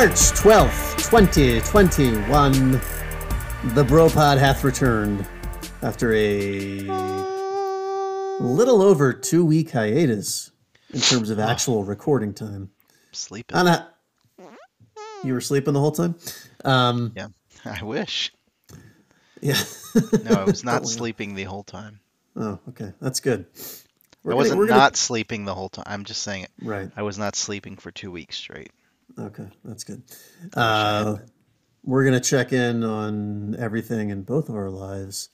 March 12th, 2021. The Bropod hath returned after a little over two week hiatus in terms of actual recording time. Sleeping. Anna, you were sleeping the whole time? Um, Yeah, I wish. yeah. No, I was not sleeping the whole time. Oh, okay. That's good. We're I gonna- wasn't gonna- not sleeping the whole time. I'm just saying it. Right. I was not sleeping for two weeks straight. Okay, that's good. Uh, we're gonna check in on everything in both of our lives,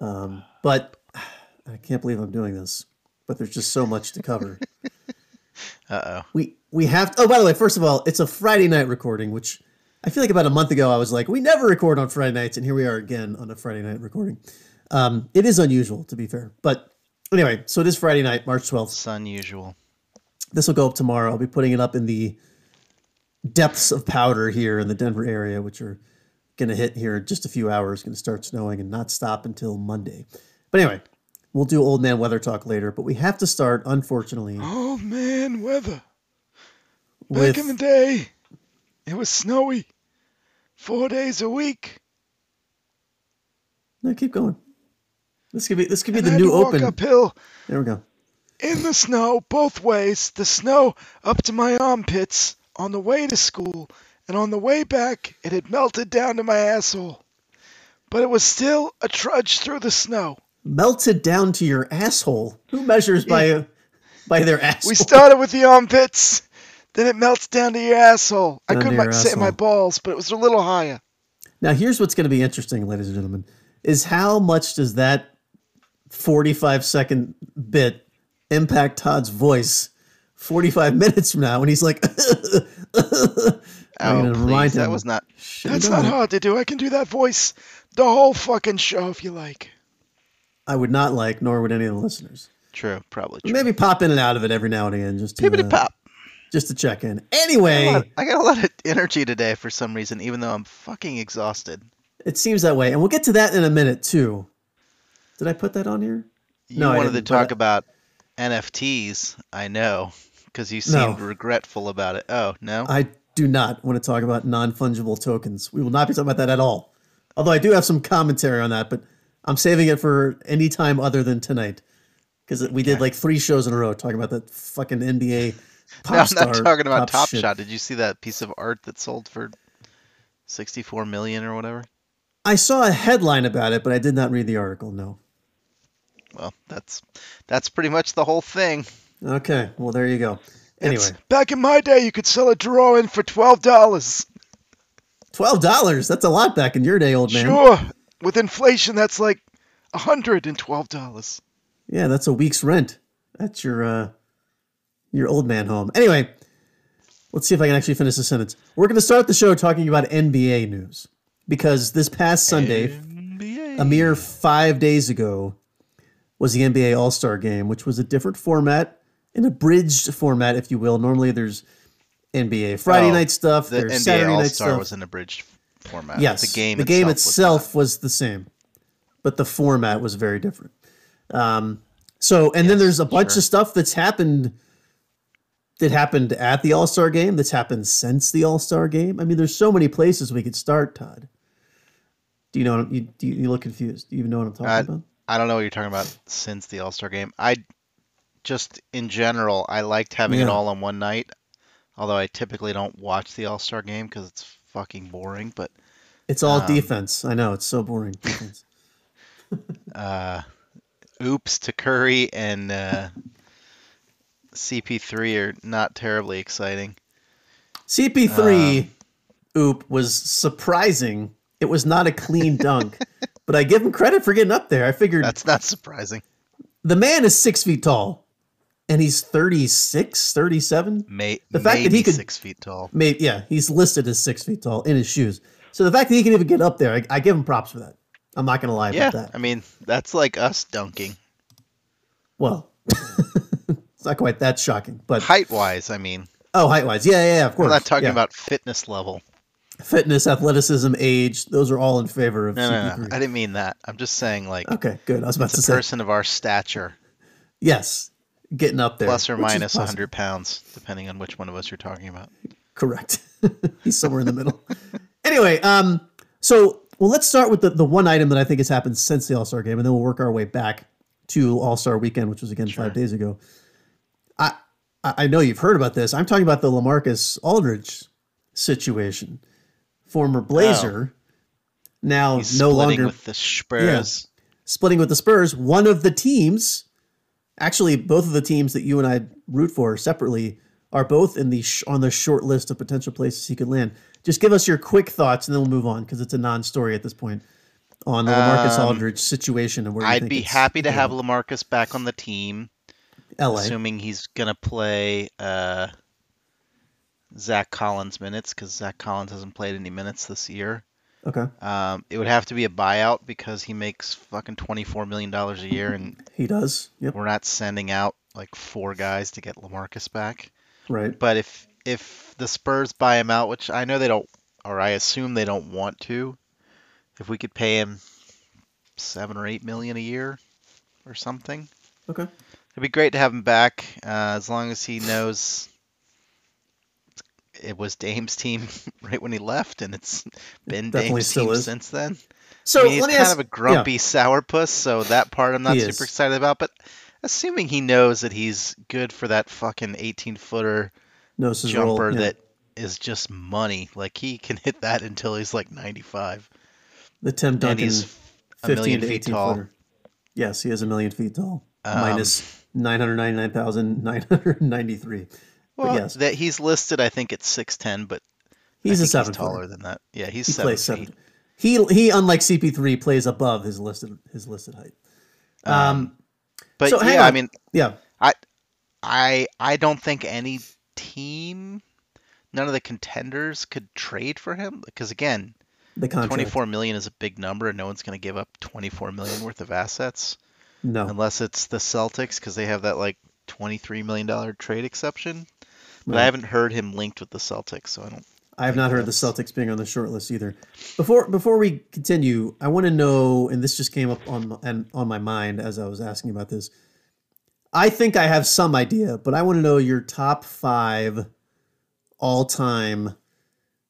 um, but I can't believe I'm doing this. But there's just so much to cover. Uh oh. we we have. oh, by the way, first of all, it's a Friday night recording, which I feel like about a month ago I was like, we never record on Friday nights, and here we are again on a Friday night recording. Um, it is unusual, to be fair, but anyway, so it is Friday night, March twelfth. It's unusual. This will go up tomorrow. I'll be putting it up in the depths of powder here in the Denver area, which are going to hit here in just a few hours. Going to start snowing and not stop until Monday. But anyway, we'll do old man weather talk later. But we have to start, unfortunately, Oh man, weather. Back in the day, it was snowy. Four days a week. no. Keep going. This could be this could be And the new open. uphill There we go. in the snow both ways. The snow up to my armpits on the way to school, and on the way back, it had melted down to my asshole. But it was still a trudge through the snow. Melted down to your asshole. Who measures by by their asshole? We started with the armpits, then it melts down to your asshole. I Down to couldn't your say my balls, but it was a little higher. Now, here's what's going to be interesting, ladies and gentlemen, is how much does that 45 second bit impact Todd's voice 45 minutes from now when he's like, I'm Oh, please. That was not. That's not hard to do. I can do that voice the whole fucking show if you like. I would not like, nor would any of the listeners. True. Probably true. Maybe pop in and out of it every now and again just to, uh, pop. just to check in. I got, Anyway, lot- I got a lot of energy today for some reason, even though I'm fucking exhausted. it seems that way. And we'll get to that in a minute, too. Did I put that on here? You No, I wanted to talk about NFTs, I know, because you seemed regretful about it. Oh no, I do not want to talk about non fungible tokens. We will not be talking about that at all. Although I do have some commentary on that, but I'm saving it for any time other than tonight because we did like three shows in a row talking about that fucking NBA pop no I'm star not talking about Top shit. Shot. Did you see that piece of art that sold for 64 million or whatever? I saw a headline about it, but I did not read the article. No. Well, that's that's pretty much the whole thing. Okay. Well, there you go. Anyway, It's- back in my day, you could sell a drawing for twelve dollars. twelve dollars. That's a lot back in your day, old man. Sure, with inflation, that's like a hundred and twelve dollars. Yeah, that's a week's rent at your uh, your old man home. Anyway, let's see if I can actually finish the sentence. We're going to start the show talking about NBA news because this past Sunday, NBA. a mere five days ago, was the NBA All Star Game, which was a different format, an abridged format, if you will. Normally, there's NBA Friday Oh, night stuff, the there's NBA Saturday All night Star stuff. was an abridged format. Yes, the game the game itself, itself was, the same, but the format was very different. Um, so, and then there's a bunch sure. of stuff that's happened that happened at the All Star game, that's happened since the All Star game. I mean, there's so many places we could start. Todd, do you know? You, do you, you look confused? Do you even know what I'm talking I- about? I don't know what you're talking about since the All Star game. I just in general, I liked having it Yeah. all on one night. Although I typically don't watch the All Star game because it's fucking boring. But It's all um, defense. I know it's so boring. Defense. uh, oops to Curry and uh, CP3 are not terribly exciting. CP3 Um, oop was surprising. It was not a clean dunk, but I give him credit for getting up there. I figured That's not surprising. the man is six feet tall and he's 36 37 May- The fact that he could- six feet tall. maybe yeah he's listed as six feet tall in his shoes so the fact that he can even get up there i, I give him props for that i'm not gonna lie Yeah, about that I mean that's like us dunking. well it's not quite that shocking but Height wise, I mean, oh height wise yeah yeah, yeah of course. we're not talking yeah. about fitness level. fitness athleticism age those are all in favor of No, no, no. I didn't mean that. I'm just saying like okay good i was about to a say person of our stature, yes getting up there plus or minus possible. 100 pounds, depending on which one of us you're talking about. correct He's somewhere in the middle. Anyway, um, so well, let's start with the, the one item that I think has happened since the All Star game, and then we'll work our way back to All Star Weekend, which was again five days ago. I I know you've heard about this. I'm talking about the Lamarcus Aldridge situation, former Blazer, now He's no splitting longer with the Spurs. splitting with the Spurs. One of the teams, actually, both of the teams that you and I root for separately, are both in the sh- on the short list of potential places he could land. Just give us your quick thoughts, and then we'll move on because it's a non-story at this point on the Lamarcus Um, Aldridge situation and where I'd think be happy to going. have Lamarcus back on the team, LA. assuming he's gonna play uh, Zach Collins minutes because Zach Collins hasn't played any minutes this year. Okay, Um, it would have to be a buyout because he makes fucking twenty-four million dollars a year, and he does. Yep, we're not sending out like four guys to get Lamarcus back. right. But if if the Spurs buy him out, which I know they don't, or I assume they don't want to, if we could pay him seven or eight million a year or something, Okay, it'd be great to have him back. Uh, as long as he knows it was Dame's team right when he left, and it's been definitely Dame's team is. since then. so I mean, he's kind ask. of a grumpy sourpuss, so that part I'm not He super is. excited about. But assuming he knows that he's good for that fucking 18 footer no, this is jumper roll, yeah. that is just money. Like he can hit that until he's like 95, the Tim and Duncan he's a 15 million feet 18 tall. footer. Yes, he is a million feet tall, Um, minus 999,993. Well, yes. that he's listed, I think it's 6'10, but He's I a seven he's taller than that. Yeah, he's He seven plays seven. He he unlike CP3 plays above his listed his listed height. Um, But So, yeah, I mean, yeah, I I don't think any team, none of the contenders could trade for him because again, the contract. 24 million is a big number, and no one's going to give up 24 million worth of assets No, unless it's the Celtics because they have that like 23 million dollar trade exception. But. I haven't heard him linked with the Celtics, so I don't. I have not heard the Celtics being on the short list either. Before before we continue, I want to know, and this just came up on my- and on my mind as I was asking about this. I think I have some idea, but I want to know your top five all time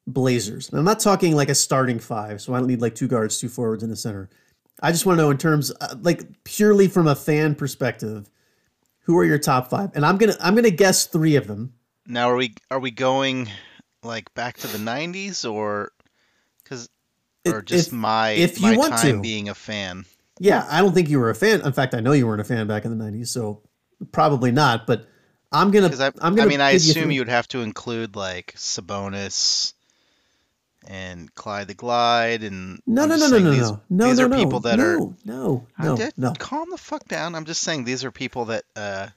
Blazers. And I'm not talking like a starting five, so I don't need like two guards, two forwards, and a center. I just want to know in terms, uh, like purely from a fan perspective, who are your top five? And I'm gonna I'm gonna guess three of them. Now are we are we going like back to the 90s or because or just if- my if you my want time to. being a fan? Yeah, I don't think you were a fan. In fact, I know you weren't a fan back in the '90s, so probably not. But I'm gonna. I, I'm gonna. I mean, I assume you would have to include like Sabonis and Clyde the Glide and No, I'm no, no, no, no, these, no, no, these no, are no, people that are no, no, I no, no. calm the fuck down. I'm just saying these are people that uh,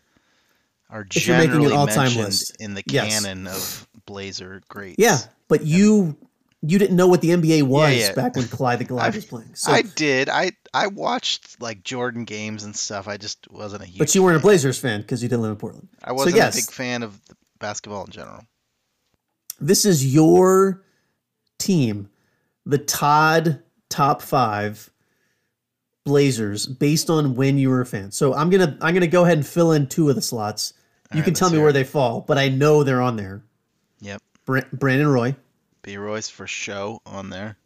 are If you're making an generally all-time mentioned list. in the Yes. canon of Blazer greats. Yeah, but you you didn't know what the NBA was yeah. back when Clyde the Glide was playing. So, I did. I I watched like Jordan games and stuff. I just wasn't a huge. but you weren't a. Blazers fan because you didn't live in Portland. I wasn't yes. a big fan of the basketball in general. This is your team, the Todd top five Blazers, based on when you were a fan. So I'm gonna I'm gonna go ahead and fill in two of the slots. You right, can tell me where it. they fall, but I know they're on there. Yep. Bra- Brandon Roy, B Roy's for show on there.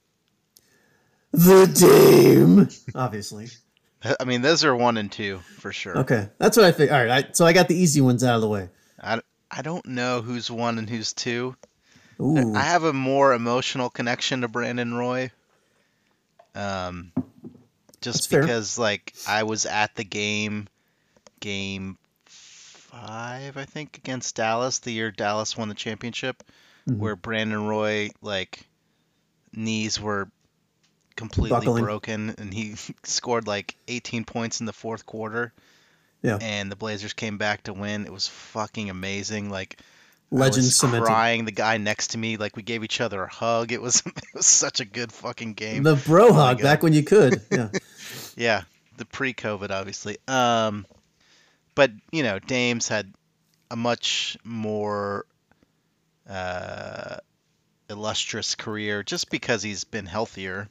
the Dame, obviously. I mean, those are one and two for sure. Okay, that's what I think. All right, I, so I got the easy ones out of the way. I, I don't know who's one and who's two. Ooh, I have a more emotional connection to Brandon Roy. Um, That's just fair. because like I was at the game, game five, I think, against Dallas the year Dallas won the championship, Mhm. where Brandon Roy like knees were completely Buckling. broken and he scored like 18 points in the fourth quarter. Yeah. And the Blazers came back to win. It was fucking amazing. Like I legend was cemented. crying. The guy next to me, like we gave each other a hug. It was it was such a good fucking game. The bro my hug back when you could. Yeah. yeah, the pre-COVID, obviously. Um, but you know, Dame's had a much more uh, illustrious career just because he's been healthier.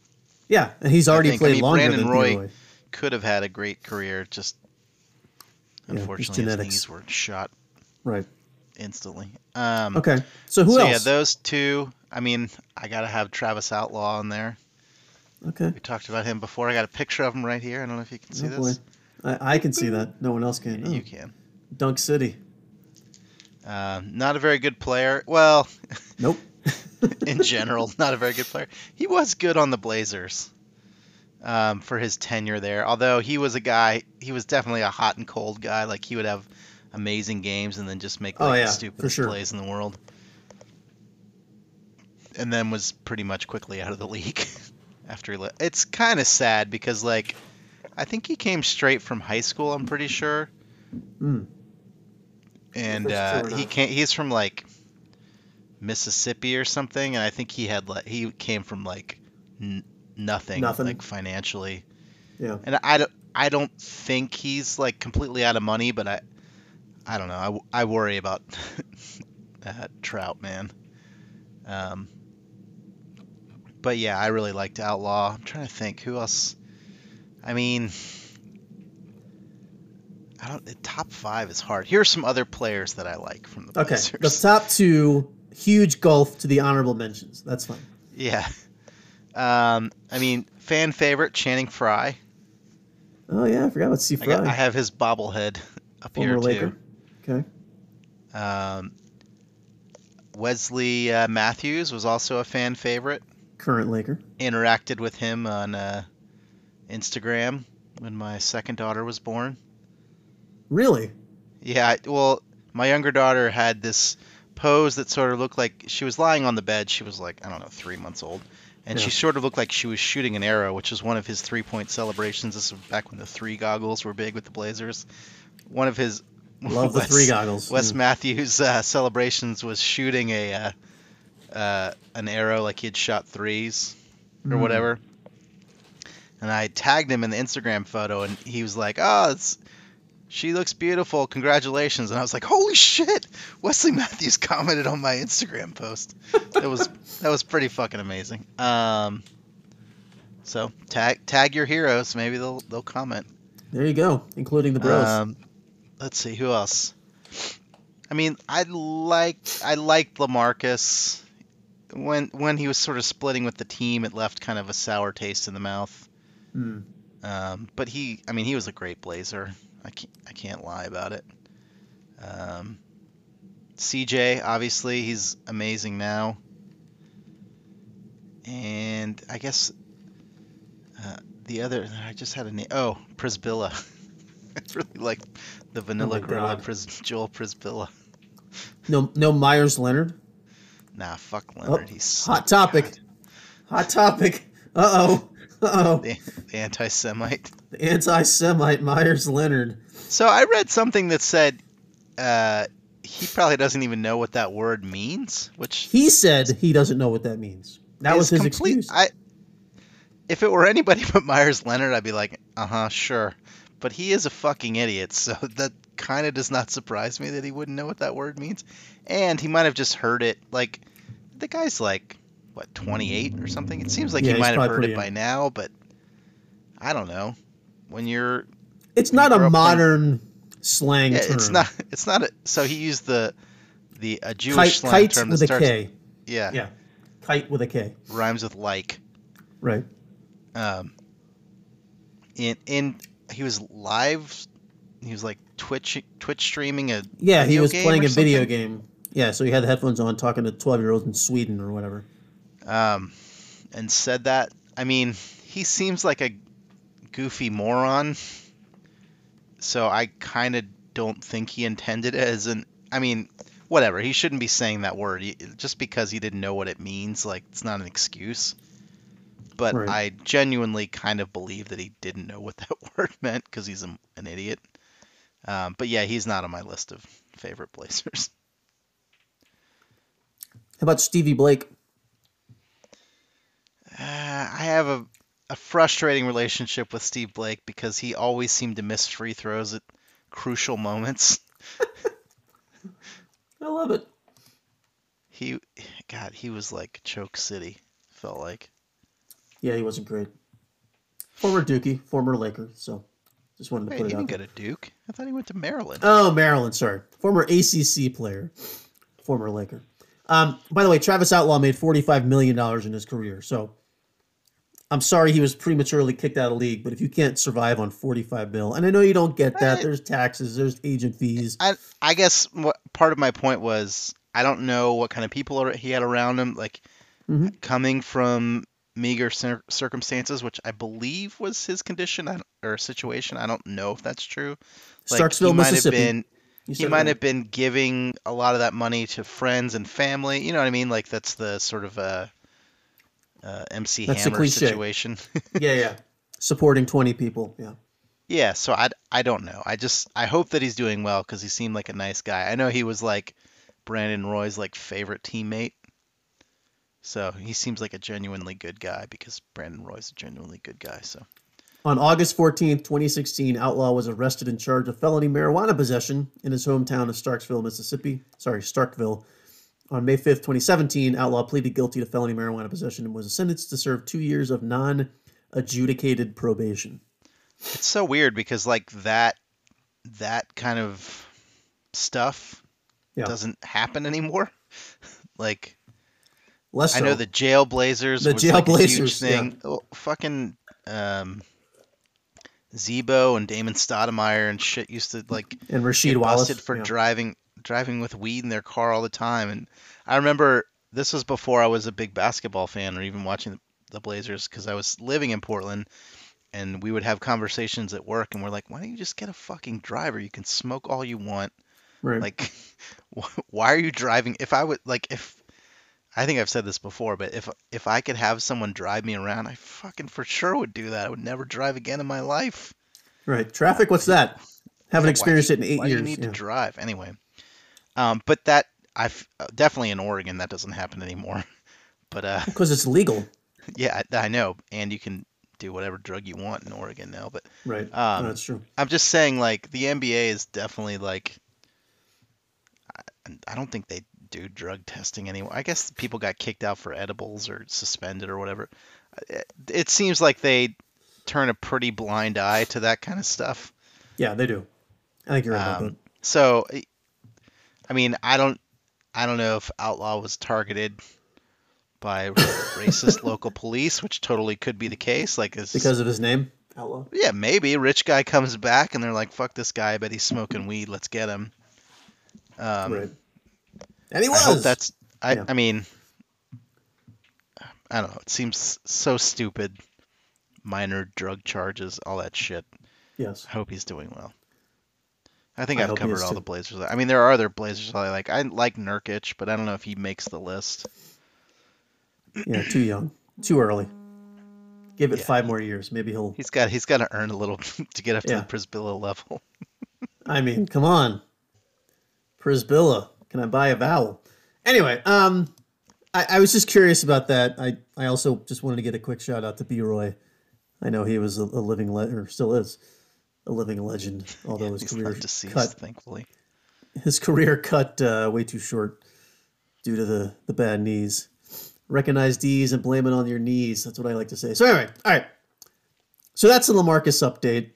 Yeah, and he's already think- I played mean, longer Brandon than Roy- Roy. Could have had a great career, just Yeah, unfortunately his knees were shot. Right. instantly. Um, Okay. So who so else? yeah, those two. I mean, I gotta have Travis Outlaw on there. okay. We talked about him before. I got a picture of him right here. I don't know if you can see Oh, this. boy. I, I can see that. No one else can. Yeah, Oh, You can. Dunk City. Um, not a very good player. Well, Nope. in general, not a very good player. He was good on the Blazers um, for his tenure there. Although he was a guy, he was definitely a hot and cold guy. Like he would have amazing games and then just make Oh, like yeah, the stupidest sure. plays in the world. And then was pretty much quickly out of the league after he left. It's kind of sad because like I think he came straight from high school. I'm pretty sure. Mm. and uh, he not. can't. He's from like Mississippi or something, and I think he had like he came from like n- nothing, Nothing. like financially. Yeah. And I don't, I don't think he's like completely out of money, but I, I don't know. I, w- I worry about uh, Trout, man. Um, but yeah, I really liked Outlaw. I'm trying to think who else. I mean, I don't. The top five is hard. Here are some other players that I like from the Okay. Blazers. The top two, huge gulf to the honorable mentions. That's fine. Yeah. Um, I mean, fan favorite Channing Frye. Oh yeah, I forgot about C. I, got, I have his bobblehead up former here Laker. too. Okay. Um, Wesley uh, Matthews was also a fan favorite. Current Laker. Interacted with him on uh, Instagram when my second daughter was born. Really? Yeah, well, my younger daughter had this pose that sort of looked like she was lying on the bed. She was like, I don't know, three months old. And Yeah. she sort of looked like she was shooting an arrow, which was one of his three point celebrations. This was back when the three goggles were big with the Blazers. One of his. Love the Wes- three goggles. Wes Mm. Matthews' uh, celebrations was shooting a uh, uh, an arrow like he had shot threes or Mm. whatever. And I tagged him in the Instagram photo, and he was like, "Oh, it's, she looks beautiful. Congratulations!" And I was like, "Holy shit!" Wesley Matthews commented on my Instagram post. That was that was pretty fucking amazing. Um, so tag tag your heroes. Maybe they'll they'll comment. There you go, including the bros. Um, let's see who else. I mean, I liked I liked Lamarcus. When when he was sort of splitting with the team, it left kind of a sour taste in the mouth. Mm. Um, but he, I mean, he was a great Blazer. I can't I can't lie about it. Um, CJ, obviously, he's amazing now. And I guess uh, the other, I just had a name. Oh, Przybilla. I really like the Vanilla Oh Gorilla Pris, Joel Przybilla. No, no Meyers Leonard. Nah, fuck Leonard. Oh, Leonard. He's hot topic. God, Hot topic. Uh oh. Uh oh. the, the anti-Semite. The anti-Semite Meyers Leonard. So I read something that said uh, he probably doesn't even know what that word means, which He said he doesn't know what that means. That was his complete. excuse. I, if it were anybody but Meyers Leonard, I'd be like, uh huh, sure. But he is a fucking idiot, so that kind of does not surprise me that he wouldn't know what that word means. And he might have just heard it. Like, the guy's like, what, 28 or something? It seems like Yeah, he might have heard it by young. now, but I don't know. When you're it's not a up playing- modern slang Yeah, term. it's not. It's not a. So he used the the a Jewish kite, slang kite term that with a starts. K. Yeah, Yeah. Kite with a K. rhymes with like. Right. Um. In in he was live. He was like Twitch Twitch streaming a Yeah, he was playing a video game. Yeah, so he had the headphones on talking to 12 year olds in Sweden or whatever. Um, and said that. I mean, he seems like a goofy moron. So I kind of don't think he intended it as an. I mean, whatever. He shouldn't be saying that word He- just because he didn't know what it means. Like it's not an excuse. But Right. I genuinely kind of believe that he didn't know what that word meant because he's a, an idiot. Um, but yeah, he's not on my list of favorite Blazers. How about Stevie Blake? Uh, I have a, a frustrating relationship with Steve Blake because he always seemed to miss free throws at crucial moments. I love it. He, God, he was like choke city. Felt like. Yeah, he wasn't great. Former Dookie, former Laker, so Just wanted to Wait, put he it out. didn't there. go to Duke. I thought he went to Maryland. Oh, Maryland, sorry. Former ACC player, former Laker. Um, by the way, Travis Outlaw made $45 million in his career. So I'm sorry he was prematurely kicked out of league, but if you can't survive on 45 mil, and I know you don't get that, I- there's taxes, there's agent fees. I I guess what part of my point was I don't know what kind of people are- he had around him, like Mhm. coming from meager cir- circumstances, which I believe was his condition or situation. I don't know if that's true. Like Starksville, he might have Mississippi. been he might have been giving a lot of that money to friends and family. You know what I mean? Like that's the sort of uh, uh, MC That's Hammer situation. Yeah, yeah. Supporting 20 people. Yeah. Yeah, so I, I don't know. I just I hope that he's doing well because he seemed like a nice guy. I know he was like Brandon Roy's like favorite teammate. So he seems like a genuinely good guy because Brandon Roy's a genuinely good guy. So On August 14th, 2016, Outlaw was arrested and charged of felony marijuana possession in his hometown of Starksville, Mississippi. Sorry, Starkville. On May 5th, 2017, Outlaw pleaded guilty to felony marijuana possession and was sentenced to serve two years of non adjudicated probation. it's so weird because like that that kind of stuff Yeah. doesn't happen anymore. like Less I know the Jailblazers The was like a huge Jailblazers, yeah. thing. Oh, fucking um, Z-Bo and Damon Stoudemire and shit used to like and Rasheed get Wallace. for yeah. driving driving with weed in their car all the time. And I remember this was before I was a big basketball fan or even watching the, Blazers because I was living in Portland. And we would have conversations at work, and we're like, "Why don't you just get a fucking driver? You can smoke all you want. right. Like, why are you driving? If I would like, if I think I've said this before, but if if I could have someone drive me around, I fucking for sure would do that. I would never drive again in my life. right. Traffic, what's that? Haven't Why experienced do it in eight why years. do you need yeah. to drive anyway? Um, but that I've definitely in Oregon that doesn't happen anymore. But uh, Because it's legal. yeah, I, I know, and you can do whatever drug you want in Oregon now. But Right. Um, No, that's true. I'm just saying, like the NBA is definitely like. I, I don't think they do drug testing anymore. I guess people got kicked out for edibles or suspended or whatever. It, it seems like they turn a pretty blind eye to that kind of stuff. Yeah, they do. I think you're right about Um, that. so, I- I mean, I don't, I don't know if Outlaw was targeted by racist local police, which totally could be the case. Like, is, Because of his name, Outlaw. yeah, maybe rich guy comes back and they're like, "Fuck this guy! I bet he's smoking weed. Let's get him." Um, right. And he I was. hope that's. I, Yeah. I mean, I don't know. It seems so stupid. Minor drug charges, all that shit. Yes. I hope he's doing well. I think I have covered all too. the Blazers. I mean, there are other Blazers I like. I like Nurkic, but I don't know if he makes the list. Yeah, too young. Too early. Give it Yeah. five more years. Maybe he'll. He's got he's got to earn a little to get up to the Przybilla level. I mean, come on. Przybilla, can I buy a vowel? Anyway, um, I, I was just curious about that. I, I also just wanted to get a quick shout out to B. Roy. I know he was a, a living le- or still is a living legend, although his he's career deceased, cut thankfully. his career cut uh, way too short due to the the bad knees. Recognize these and blame it on your knees. That's what I like to say. So anyway, all right. So that's the Lamarcus update.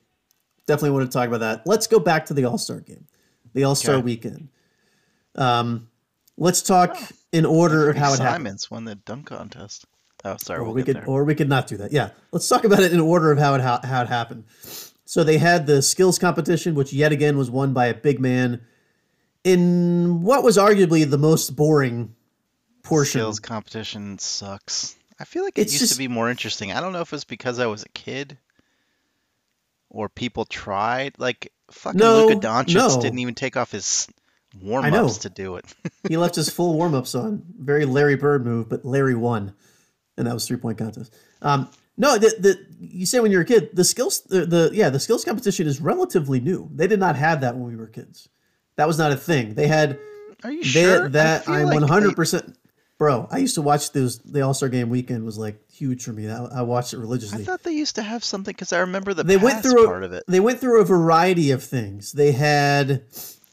Definitely want to talk about that. Let's go back to the All Star game, the All Star Okay. weekend. Um, let's talk in order of how it happened. Simons won the dunk contest. Oh, sorry, Or we'll we could, there. or we could not do that. Yeah, let's talk about it in order of how it how, how it happened. So they had the skills competition, which yet again was won by a big man in what was arguably the most boring portion. Skills competition sucks. I feel like it It's used just- to be more interesting. I don't know if it's because I was a kid or people tried. Like fucking No, Luka Doncic no. didn't even take off his warm ups to do it. He left his full warm ups on. Very Larry Bird move, but Larry won, and that was three point contest. Um, no, the, the you say when you're a kid, the skills the, the yeah the skills competition is relatively new. They did not have that when we were kids. That was not a thing. They had Are you They- sure? That I'm like hundred percent, bro. I used to watch those. The All Star Game weekend was like huge for me. I, I watched it religiously. I thought they used to have something because I remember the they went through part a, of it. They went through a variety of things. They had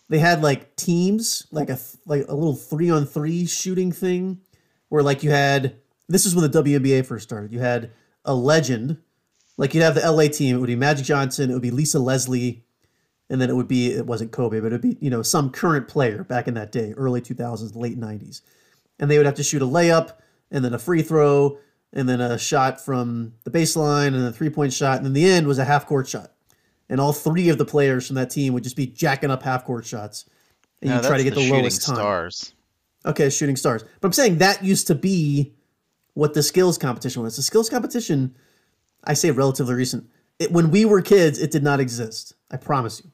they had like teams, like a like a little three on three shooting thing, where like you had this is when the WNBA first started. You had a legend Like you'd have the LA team, it would be Magic Johnson, it would be Lisa Leslie, and then it would be it wasn't Kobe, but it'd be you know some current player back in that day, early 2000s, late 90s, and they would have to shoot a layup and then a free throw and then a shot from the baseline and a three point shot, and then the end was a half court shot, and all three of the players from that team would just be jacking up half court shots, and No, you try to get the, shooting lowest time. stars. Okay, shooting stars. But I'm saying that used to be what the skills competition was. The skills competition, I say relatively recent. It, when we were kids, it did not exist. I promise you.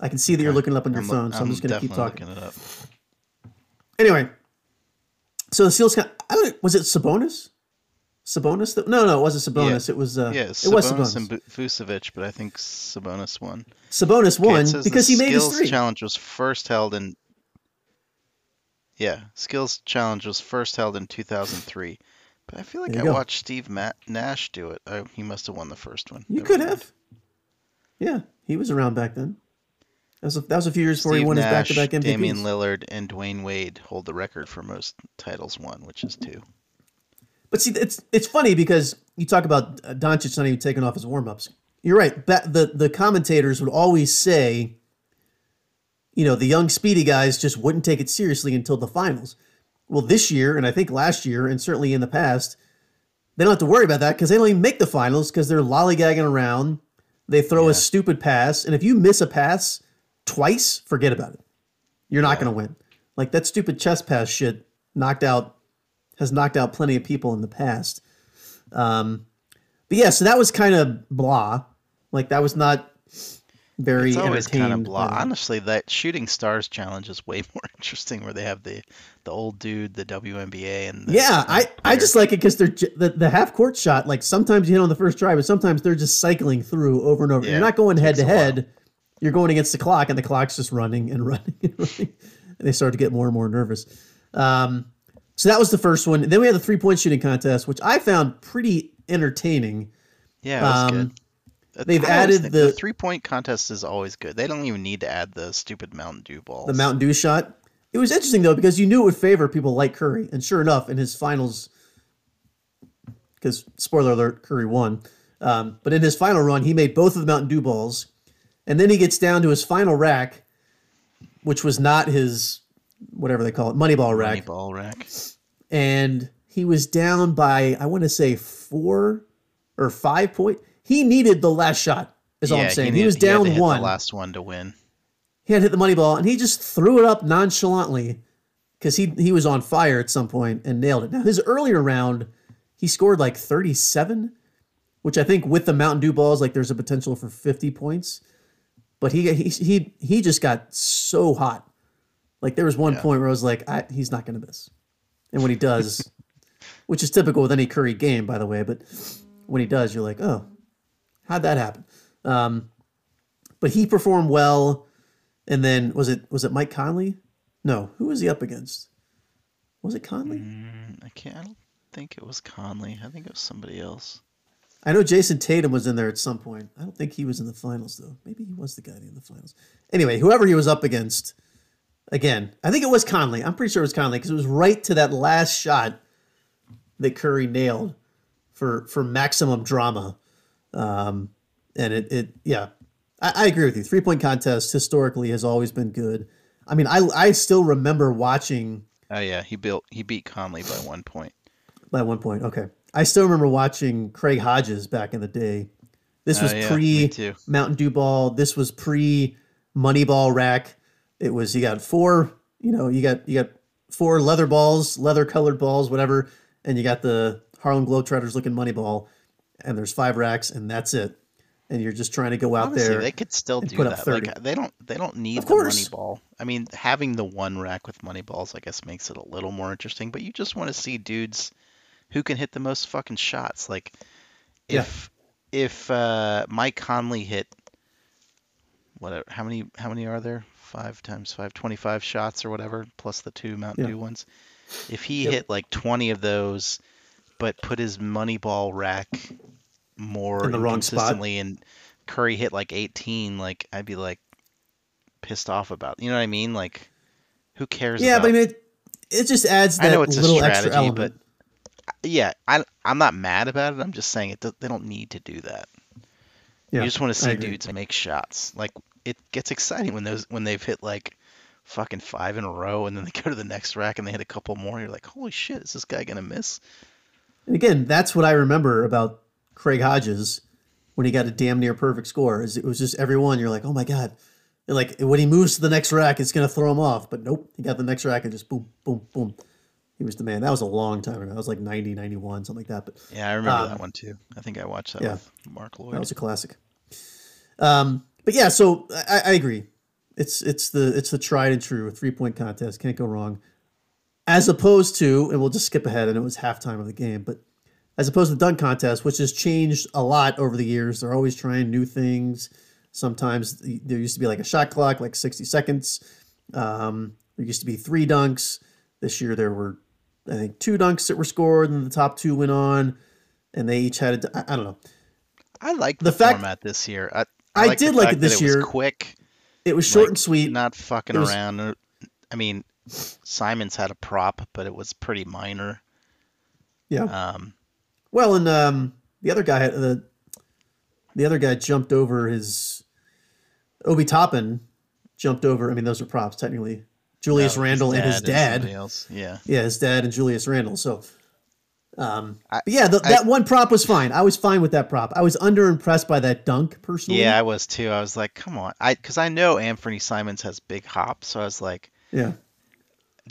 I can see that you're looking it up on your I'm, phone, so I'm, just going to keep talking. looking it up. Anyway, so the skills. I don't. Was it Sabonis? Sabonis? That, no, no, it wasn't Sabonis. It was. Uh, Yeah, it was Sabonis Sabonis. and Vucevic, but I think Sabonis won. Sabonis won says because he made his skills three. challenge was first held in. Yeah, skills challenge was first held in 2003, but I feel like I go. watched Steve Ma- Nash do it. Oh, he must have won the first one. You Never could mind. have. Yeah, he was around back then. That was a, that was a few years before he won his back-to-back MVPs. Damian Lillard, and Dwyane Wade hold the record for most titles won, which is two. But see, it's it's funny because you talk about uh, Doncic not even taking off his warm ups. You're right. Ba- the the commentators would always say, you know, the young speedy guys just wouldn't take it seriously until the finals. Well, this year, and I think last year, and certainly in the past, they don't have to worry about that because they don't even make the finals because they're lollygagging around. They throw Yeah. a stupid pass, and if you miss a pass twice, forget about it. You're not Yeah. going to win. Like that stupid chest pass shit knocked out has knocked out plenty of people in the past. Um, but yeah, so that was kind of blah. Like that was not very It's always kind of blah. that. Honestly, that shooting stars challenge is way more interesting, where they have the the old dude, the WNBA, and the, Yeah, I, I just like it because they're the, the half court shot. Like sometimes you hit on the first try, but sometimes they're just cycling through over and over. Yeah, You're not going head to head. You're going against the clock, and the clock's just running and running and running. And they start to get more and more nervous. Um, so that was the first one. then we had the three point shooting contest, which I found pretty entertaining. yeah, it was um, good. They've added think the- three point contest is always good. They don't even need to add the stupid Mountain Dew balls. the Mountain Dew shot. It was interesting though because you knew it would favor people like Curry, and sure enough, in his finals, because spoiler alert, Curry won. Um, but in his final run, he made both of the Mountain Dew balls, and then he gets down to his final rack, which was not his whatever they call it, Moneyball rack, Money ball rack. and he was down by I want to say four or five point. He needed the last shot. Is all I'm saying. He, needed- was down hit one. The last one to win. He had hit the money ball and he just threw it up nonchalantly because he he was on fire at some point and nailed it. Now his earlier round, he scored like 37, which I think with the Mountain Dew balls, like there's a potential for 50 points. But he he he he just got so hot. Like there was one Yeah. point where I was like, I, he's not going to miss. And when he does, which is typical with any Curry game, by the way, but when he does, you're like, oh, how'd that happen? Um, but he performed well. And then was it was it Mike Conley? No, who was he up against? Was it Conley? Mm, I can't. I don't think it was Conley. I think it was somebody else. I know Jayson Tatum was in there at some point. I don't think he was in the finals though. Maybe he was the guy in the finals. Anyway, whoever he was up against, again, I think it was Conley. I'm pretty sure it was Conley because it was right to that last shot that Curry nailed for for maximum drama. Um, and it it yeah, I, I agree with you. Three point contest historically has always been good. I mean, I I still remember watching Oh yeah, he built. He beat Conley by one point. By one point, okay. I still remember watching Craig Hodges back in the day. This Oh, was yeah, pre. Mountain Dew ball. This was pre Moneyball rack. It was you got four, you know, you got you got four leather balls, leather colored balls, whatever, and you got the Harlem Globetrotters looking Moneyball, and there's five racks, and that's it. And you're just trying to go out Honestly, there. they could still do that. 30. Like they don't. They don't need Of the money ball. I mean, having the one rack with money balls, I guess, makes it a little more interesting. But you just want to see dudes who can hit the most fucking shots. Like Yeah. if if uh, Mike Conley hit whatever, how many how many are there? Five times five, 25 shots or whatever, plus the two Mountain Yeah. Dew ones. If he Yep. hit like 20 of those, but put his money ball rack more In the wrong spot? and Curry hit like 18, like I'd be like pissed off about. You know what I mean? Like who cares yeah, about but I mean, it, it just adds I that know it's a little extra strategy, But Yeah, I I'm not mad about it. I'm just saying it. They don't need to do that. Yeah, you just want to see dudes make shots. Like it gets exciting when those when they've hit like fucking five in a row, and then they go to the next rack and they hit a couple more. You're like, holy shit, is this guy gonna miss? And again, that's what I remember about Craig Hodges when he got a damn near perfect score. Is it was just everyone. You're like, oh my god. And like when he moves to the next rack, it's gonna throw him off. But nope, he got the next rack and just boom, boom, boom. He was the man. That was a long time ago. That was like 90, 91, something like that. But Yeah, I remember Um, that one too. I think I watched that yeah. with Mark Lloyd. that was a classic. Um, but yeah, so I, I agree. It's it's the it's the tried and true three point contest. Can't go wrong. As opposed to, and we'll just skip ahead, and it was halftime of the game, but as opposed to the dunk contest, which has changed a lot over the years. They're always trying new things. Sometimes there used to be like a shot clock, like 60 seconds. Um, there used to be three dunks. This year there were, I think, two dunks that were scored, and the top two went on, and they each had a. I I don't know. I like the the, fact- format this year. I, I like did like it this was year. quick, It was short Like, and sweet. not fucking was- around. I mean, Simons had a prop, but it was pretty minor. yeah. Um, Well, and um, the other guy, the the other guy jumped over his Obi Toppin jumped over. I mean, those are props technically. Julius no, Randle and his dad. else. Yeah. Yeah, his dad and Julius Randle. So, um, I- but yeah, the, I- that one prop was fine. I was fine with that prop. I was under impressed by that dunk personally. Yeah, I was too. I was like, come on. I because I know Anfernee Simons has big hops, so I was like, yeah,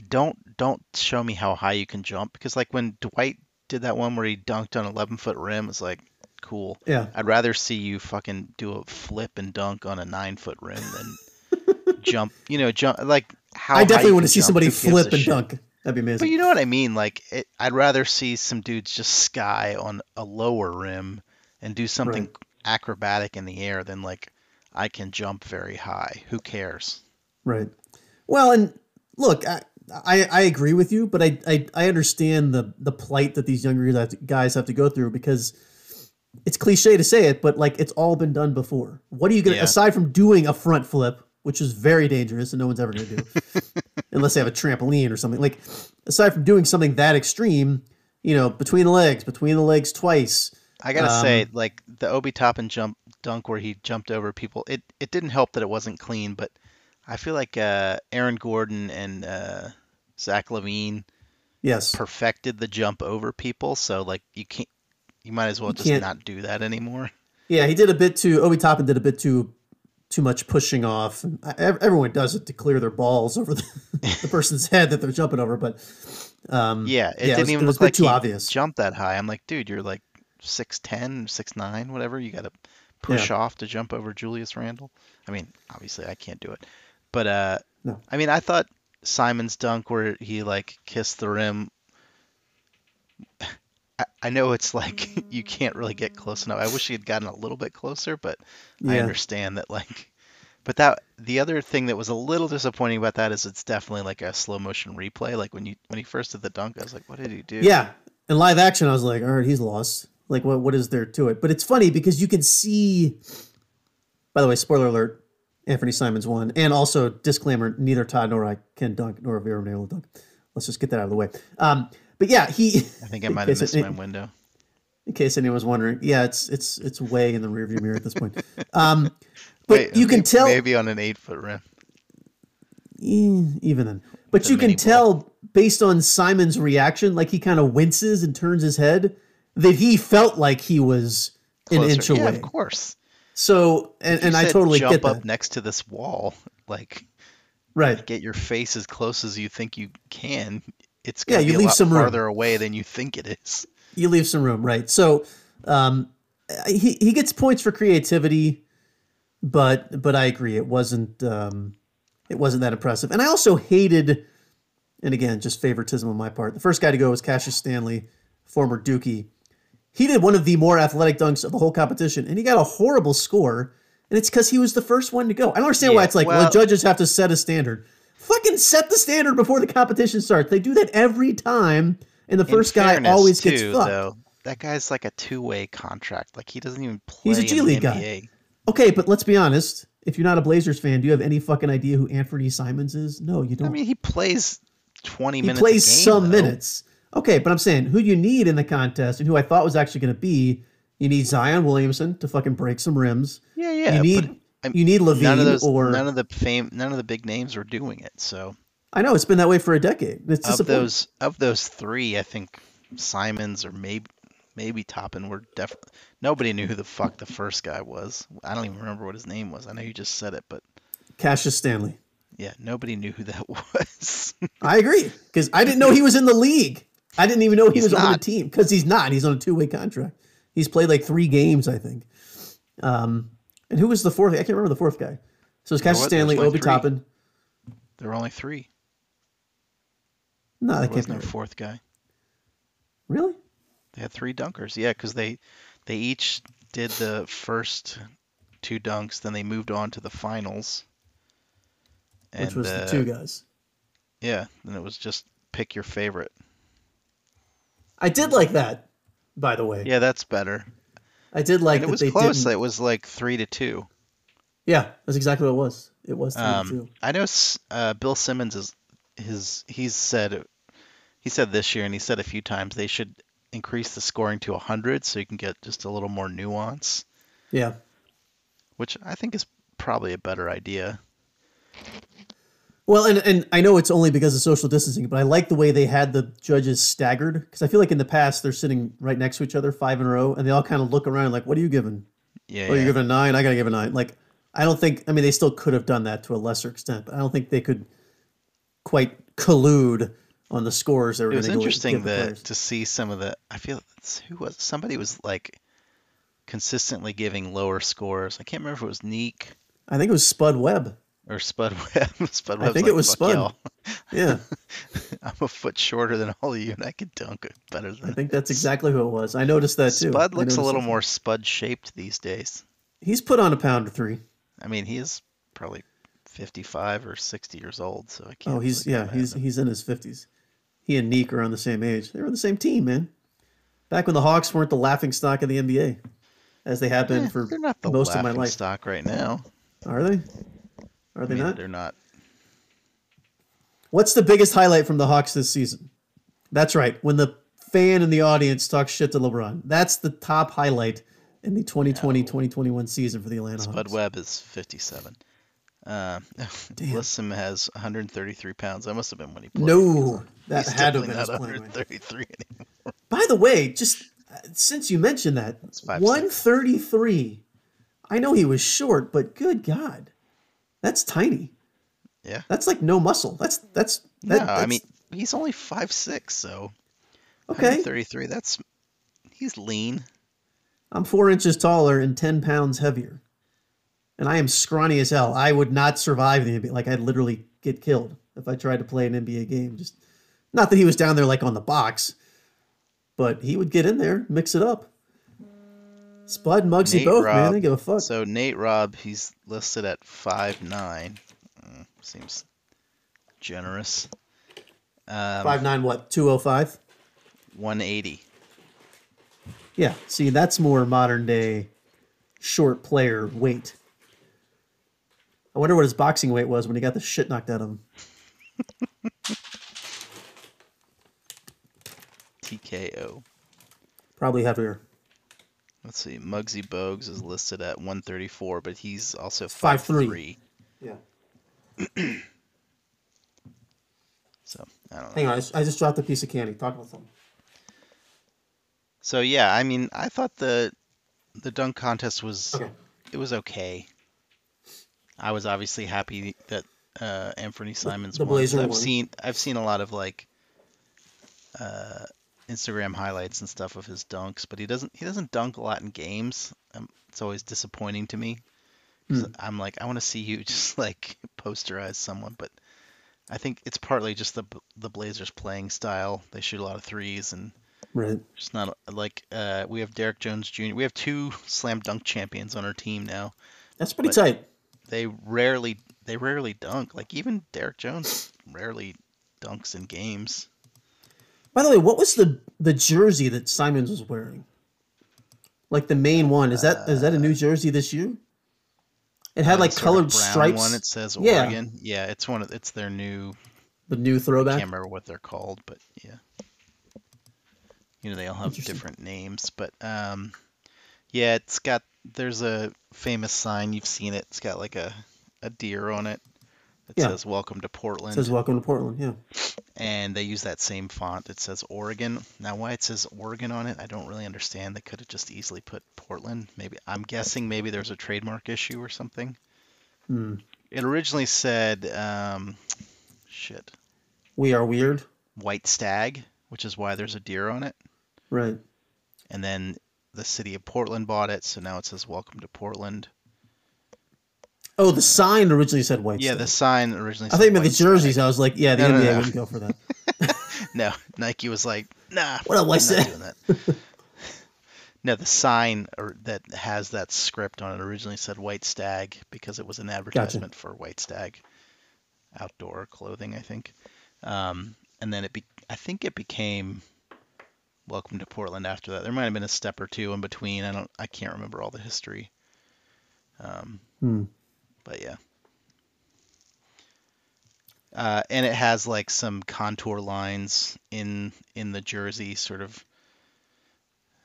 don't don't show me how high you can jump because like when Dwight did that one where he dunked on 11 foot rim, it's like cool. yeah. I'd rather see you fucking do a flip and dunk on a nine foot rim than jump. You know, jump like how. I definitely want to see somebody who gives a flip and shit? dunk. That'd be amazing. But you know what I mean? Like, it, I'd rather see some dudes just sky on a lower rim and do something Right. acrobatic in the air than like I can jump very high. Who cares? Right. Well, and look, I, I, I agree with you, but I, I, I understand the, the plight that these younger guys have to- guys have to go through because it's cliche to say it, but like it's all been done before. What are you going to, Yeah. aside from doing a front flip, which is very dangerous and no one's ever going to do, unless they have a trampoline or something, like aside from doing something that extreme, you know, between the legs, between the legs twice. I gotta say, Um, like the Obi Toppin jump dunk where he jumped over people, it it didn't help that it wasn't clean, but I feel like uh, Aaron Gordon and uh, Zach LaVine Yes. perfected the jump over people, so like you can't, you might as well You just can't- not do that anymore. Yeah, he did a bit too. Obi Toppin did a bit too too much pushing off. And everyone does it to clear their balls over the, the person's head that they're jumping over. But um, Yeah, it yeah, didn't was- even it look like too he obvious. jumped that high. I'm like, dude, you're like 6'10", 6'9", whatever. You got to push Yeah. off to jump over Julius Randle. I mean, obviously I can't do it. But uh No. I mean, I thought Simon's dunk where he like kissed the rim I, I know it's like you can't really get close enough. I wish he had gotten a little bit closer, but I understand that like but that the other thing that was a little disappointing about that is it's definitely like a slow motion replay. Like when you when he first did the dunk, I was like, what did he do? yeah, in live action, I was like, all right, he's lost. Like, what what is there to it? But it's funny because you can see. By the way, spoiler alert: Anfernee Simons won, and also disclaimer: neither Todd nor I can dunk, nor have we ever been able to dunk. Let's just get that out of the way. Um, but yeah, he. I think I might have missed it- my window. in case anyone was wondering. Yeah, it's it's it's way in the rearview mirror at this point. Um, but Wait, you can tell maybe on an eight foot rim. Eh, even then. But you can mini ball. tell based on Simon's reaction, like he kind of winces and turns his head, that he felt like he was an Closer. inch yeah, away. of course. So, and, and I totally jump get up next to this wall, like Right. get your face as close as you think you can. It's Yeah, you leave some room. farther away than you think it is. You leave some room, right? So, um, he he gets points for creativity, but but I agree, it wasn't um, it wasn't that impressive. And I also hated, and again, just favoritism on my part. The first guy to go was Cassius Stanley, former Dookie. He did one of the more athletic dunks of the whole competition, and he got a horrible score. And it's because he was the first one to go. I don't understand why it's like, well, well- the judges have to set a standard. Fucking set the standard before the competition starts. They do that every time, and the first guy always too, gets fucked. Though, that guy's like a two way contract. Like he doesn't even play He's a G League guy. Okay, but let's be honest. If you're not a Blazers fan, do you have any fucking idea who Anfernee Simons is? No, you don't. I mean, he plays twenty minutes. he plays game, some though. minutes. Okay, but I'm saying who you need in the contest and who I thought was actually going to be. You need Zion Williamson to fucking break some rims. Yeah, yeah. you need but, you need LaVine none of those, or none of the fame, none of the big names were doing it. So I know it's been that way for a decade. It's of those, of those three, I think Simons or maybe maybe Toppin were definitely. Nobody knew who the fuck the first guy was. I don't even remember what his name was. I know you just said it, but Cassius Stanley. yeah, nobody knew who that was. I agree because I didn't know he was in the league. I didn't even know he He's was on the team because he's not. He's on a two way contract. He's played like three games, I think. Um, and who was the fourth? I can't remember the fourth guy. So it's There Cassius was- there's Stanley, Obi three. Toppin. there were only three. No, that There can't was no right. fourth guy. Really? They had three dunkers. Yeah, because they they each did the first two dunks, then they moved on to the finals. Which was uh, the two guys. Yeah, and it was just pick your favorite. I did like that, by the way. Yeah, that's better. I did like and it was close. didn't. It was like three to two. Yeah, that's exactly what it was. It was three to Um, two. I know uh, Bill Simmons is his. He's said he said this year, and he said a few times they should increase the scoring to hundred so you can get just a little more nuance, Yeah. which I think is probably a better idea. Well, and, and I know it's only because of social distancing, but I like the way they had the judges staggered because I feel like in the past they're sitting right next to each other, five in a row, and they all kind of look around like, "What are you giving? Yeah, Oh, yeah. you're giving a nine. I gotta give a nine. Like, I don't think. I mean, they still could have done that to a lesser extent, but I don't think they could quite collude on the scores. They were It was gonna interesting that to see some of the. I feel who was somebody was like consistently giving lower scores. I can't remember if it was Nique I think it was Spud Webb. Or Spud Webb. Spud I think like, it was Spud." y'all. Yeah, I'm a foot shorter than all of you, and I could dunk it better than. I think that's exactly who it was. I noticed that too. Spud looks a little that. more Spud shaped these days. He's put on a pound or three. I mean, he is probably 55 or 60 years old, so I can't. Oh, he's really yeah, he's imagine. he's in his fifties. He and Nique are on the same age. They were on the same team, man. Back when the Hawks weren't the laughing stock of the NBA, as they have been Eh, for they're not the most of my life. stock right now. Are they? Are I they mean, not? they're not. What's the biggest highlight from the Hawks this season? That's right. When the fan in the audience talks shit to LeBron. That's the top highlight in the 2020-2021 season for the Atlanta Spud Hawks. Webb is 57. Uh, Lissom has 133 pounds. That must have been when he played. No, that He's had to have been not his playing weight. 133 anymore. By the way, just uh, since you mentioned that, five, 133. I know he was short, but good God, that's tiny. Yeah. That's like no muscle. That's that's No, that, I mean, he's only five six, so okay. thirty three. That's he's lean. I'm four inches taller and ten pounds heavier, and I am scrawny as hell. I would not survive the NBA. Like I'd literally get killed if I tried to play an NBA game. Just not that he was down there like on the box, but he would get in there, mix it up. Spud, Muggsy, Nate both man. I Robb- don't give a fuck. So Nate Robb, he's listed at 5'9". Mm, seems generous. Um, Five nine, what? Two oh five. 180. Yeah. See, that's more modern day short player weight. I wonder what his boxing weight was when he got the shit knocked out of him. TKO. Probably heavier. Let's see. Muggsy Bogues is listed at 134, but he's also 5'3". 5'3". Yeah. So I don't know. Hang on, I just, I just dropped a piece of candy. Talk about something. So yeah, I mean, I thought the the dunk contest was Okay. it was okay. I was obviously happy that uh, Anfernee Simons the won. 'cause Blazer I've won. seen I've seen a lot of like uh, Instagram highlights and stuff of his dunks, but he doesn't he doesn't dunk a lot in games. Um, it's always disappointing to me. Hmm. I'm like I want to see you just like posterize someone, but I think it's partly just the the Blazers playing style. They shoot a lot of threes and Right. just not like uh, we have Derrick Jones Jr. We have two slam dunk champions on our team now. That's pretty tight. They rarely they rarely dunk. Like even Derrick Jones rarely dunks in games. By the way, what was the the jersey that Simons was wearing? Like the main one. Is that is that a new jersey this year? It had Uh, like colored stripes. One it says Yeah. Oregon. Yeah, it's one of it's their new. the new throwback. I can't remember what they're called, but yeah. You know, they all have different names, but um, yeah, it's got there's a famous sign you've seen it. It's got like a a deer on it that Yeah. says "Welcome to It Portland," says welcome to Portland. Yeah. and they use that same font. It says Oregon. Now, why it says Oregon on it, I don't really understand. They could have just easily put Portland. Maybe I'm guessing maybe there's a trademark issue or something. Hmm. It originally said um, shit We are weird. White Stag, which is why there's a deer on it. Right. and then the city of Portland bought it, so now it says "Welcome to Portland." Oh, the sign originally said white. yeah, the sign originally. I thought you meant the jerseys. I was like, yeah, the No, no, NBA no. wouldn't go for that. No, Nike was like, "Nah, What a White that." no, the sign or, that has that script on it originally said White Stag because it was an advertisement for White Stag outdoor clothing, I think. Um, and then it be, I think it became Welcome to Portland after that. There might have been a step or two in between. I don't, I can't remember all the history. Um, Hmm. But yeah. Uh, and it has like some contour lines in in the jersey, sort of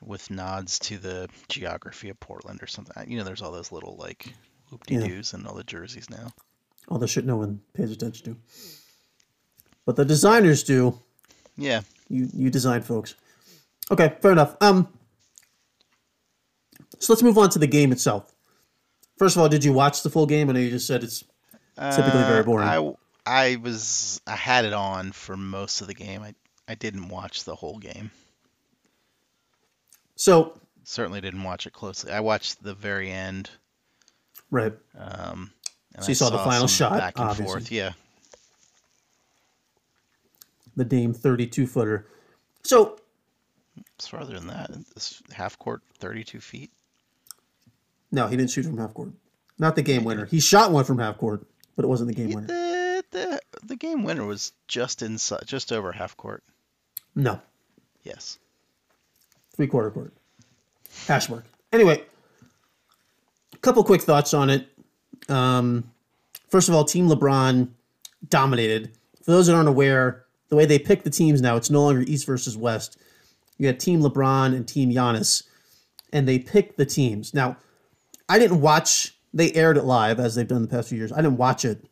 with nods to the geography of Portland or something. You know, there's all those little like whoop-de-doos in all the jerseys now. All the shit no one pays attention to. But the designers do. Yeah, You you design folks. Okay, fair enough. Um so let's move on to the game itself. First of all, did you watch the full game? I know you just said it's Typically very Uh, boring. I I was I had it on for most of the game. I I didn't watch the whole game. so Certainly didn't watch it closely. I watched the very end. right. Um, and So you I saw the final shot, back and obviously. forth. Yeah, The Dame 32 footer. So it's farther than that. This half court, 32 feet. No, he didn't shoot from half court. Not the game winner. He shot one from half court, but it wasn't the game winner. The, the the game winner was just inside, just over half court. No, Yes. three quarter court. Hash mark. Anyway, a couple quick thoughts on it. Um, first of all, Team LeBron dominated. For those that aren't aware, the way they pick the teams now, it's no longer East versus West. You got Team LeBron and Team Giannis, and they pick the teams. Now, I didn't watch. They aired it live as they've done the past few years. I didn't watch it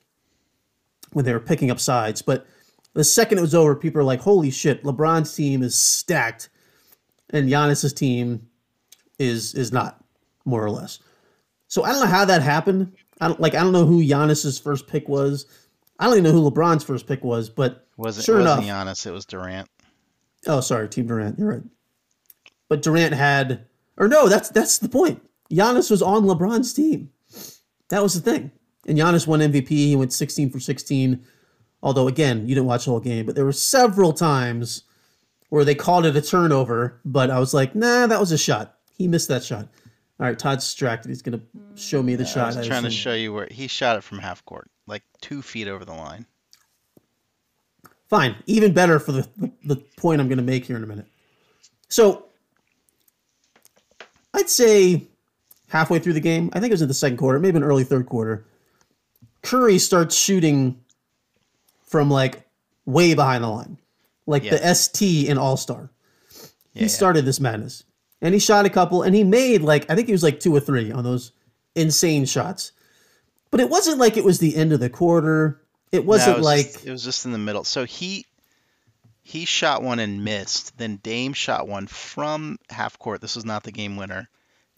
when they were picking up sides, but the second it was over, people are like, "Holy shit! LeBron's team is stacked, and Giannis's team is is not, more or less." So I don't know how that happened. I don't like. I don't know who Giannis's first pick was. I don't even know who LeBron's first pick was, but Was it Sure wasn't enough. Giannis? It was Durant. Oh, sorry, Team Durant. You're right. But Durant had, or no, that's that's the point. Giannis was on LeBron's team. That was the thing. And Giannis won MVP. He went 16 for 16. Although again, you didn't watch the whole game, but there were several times where they called it a turnover. But I was like, nah, that was a shot. He missed that shot. All right, Todd's distracted. He's gonna show me the I shot. I was I trying to show you where he shot it from half court, like two feet over the line. Fine. Even better for the, the, the point I'm going to make here in a minute. So, I'd say halfway through the game, I think it was in the second quarter, maybe an early third quarter, Curry starts shooting from like way behind the line, like Yeah. the ST in All Star. Yeah, he started this madness. And he shot a couple, and he made like, I think he was like two or three on those insane shots. But it wasn't like it was the end of the quarter. It wasn't it was like. just, it was just in the middle. So he he shot one and missed. Then Dame shot one from half court. This was not the game winner,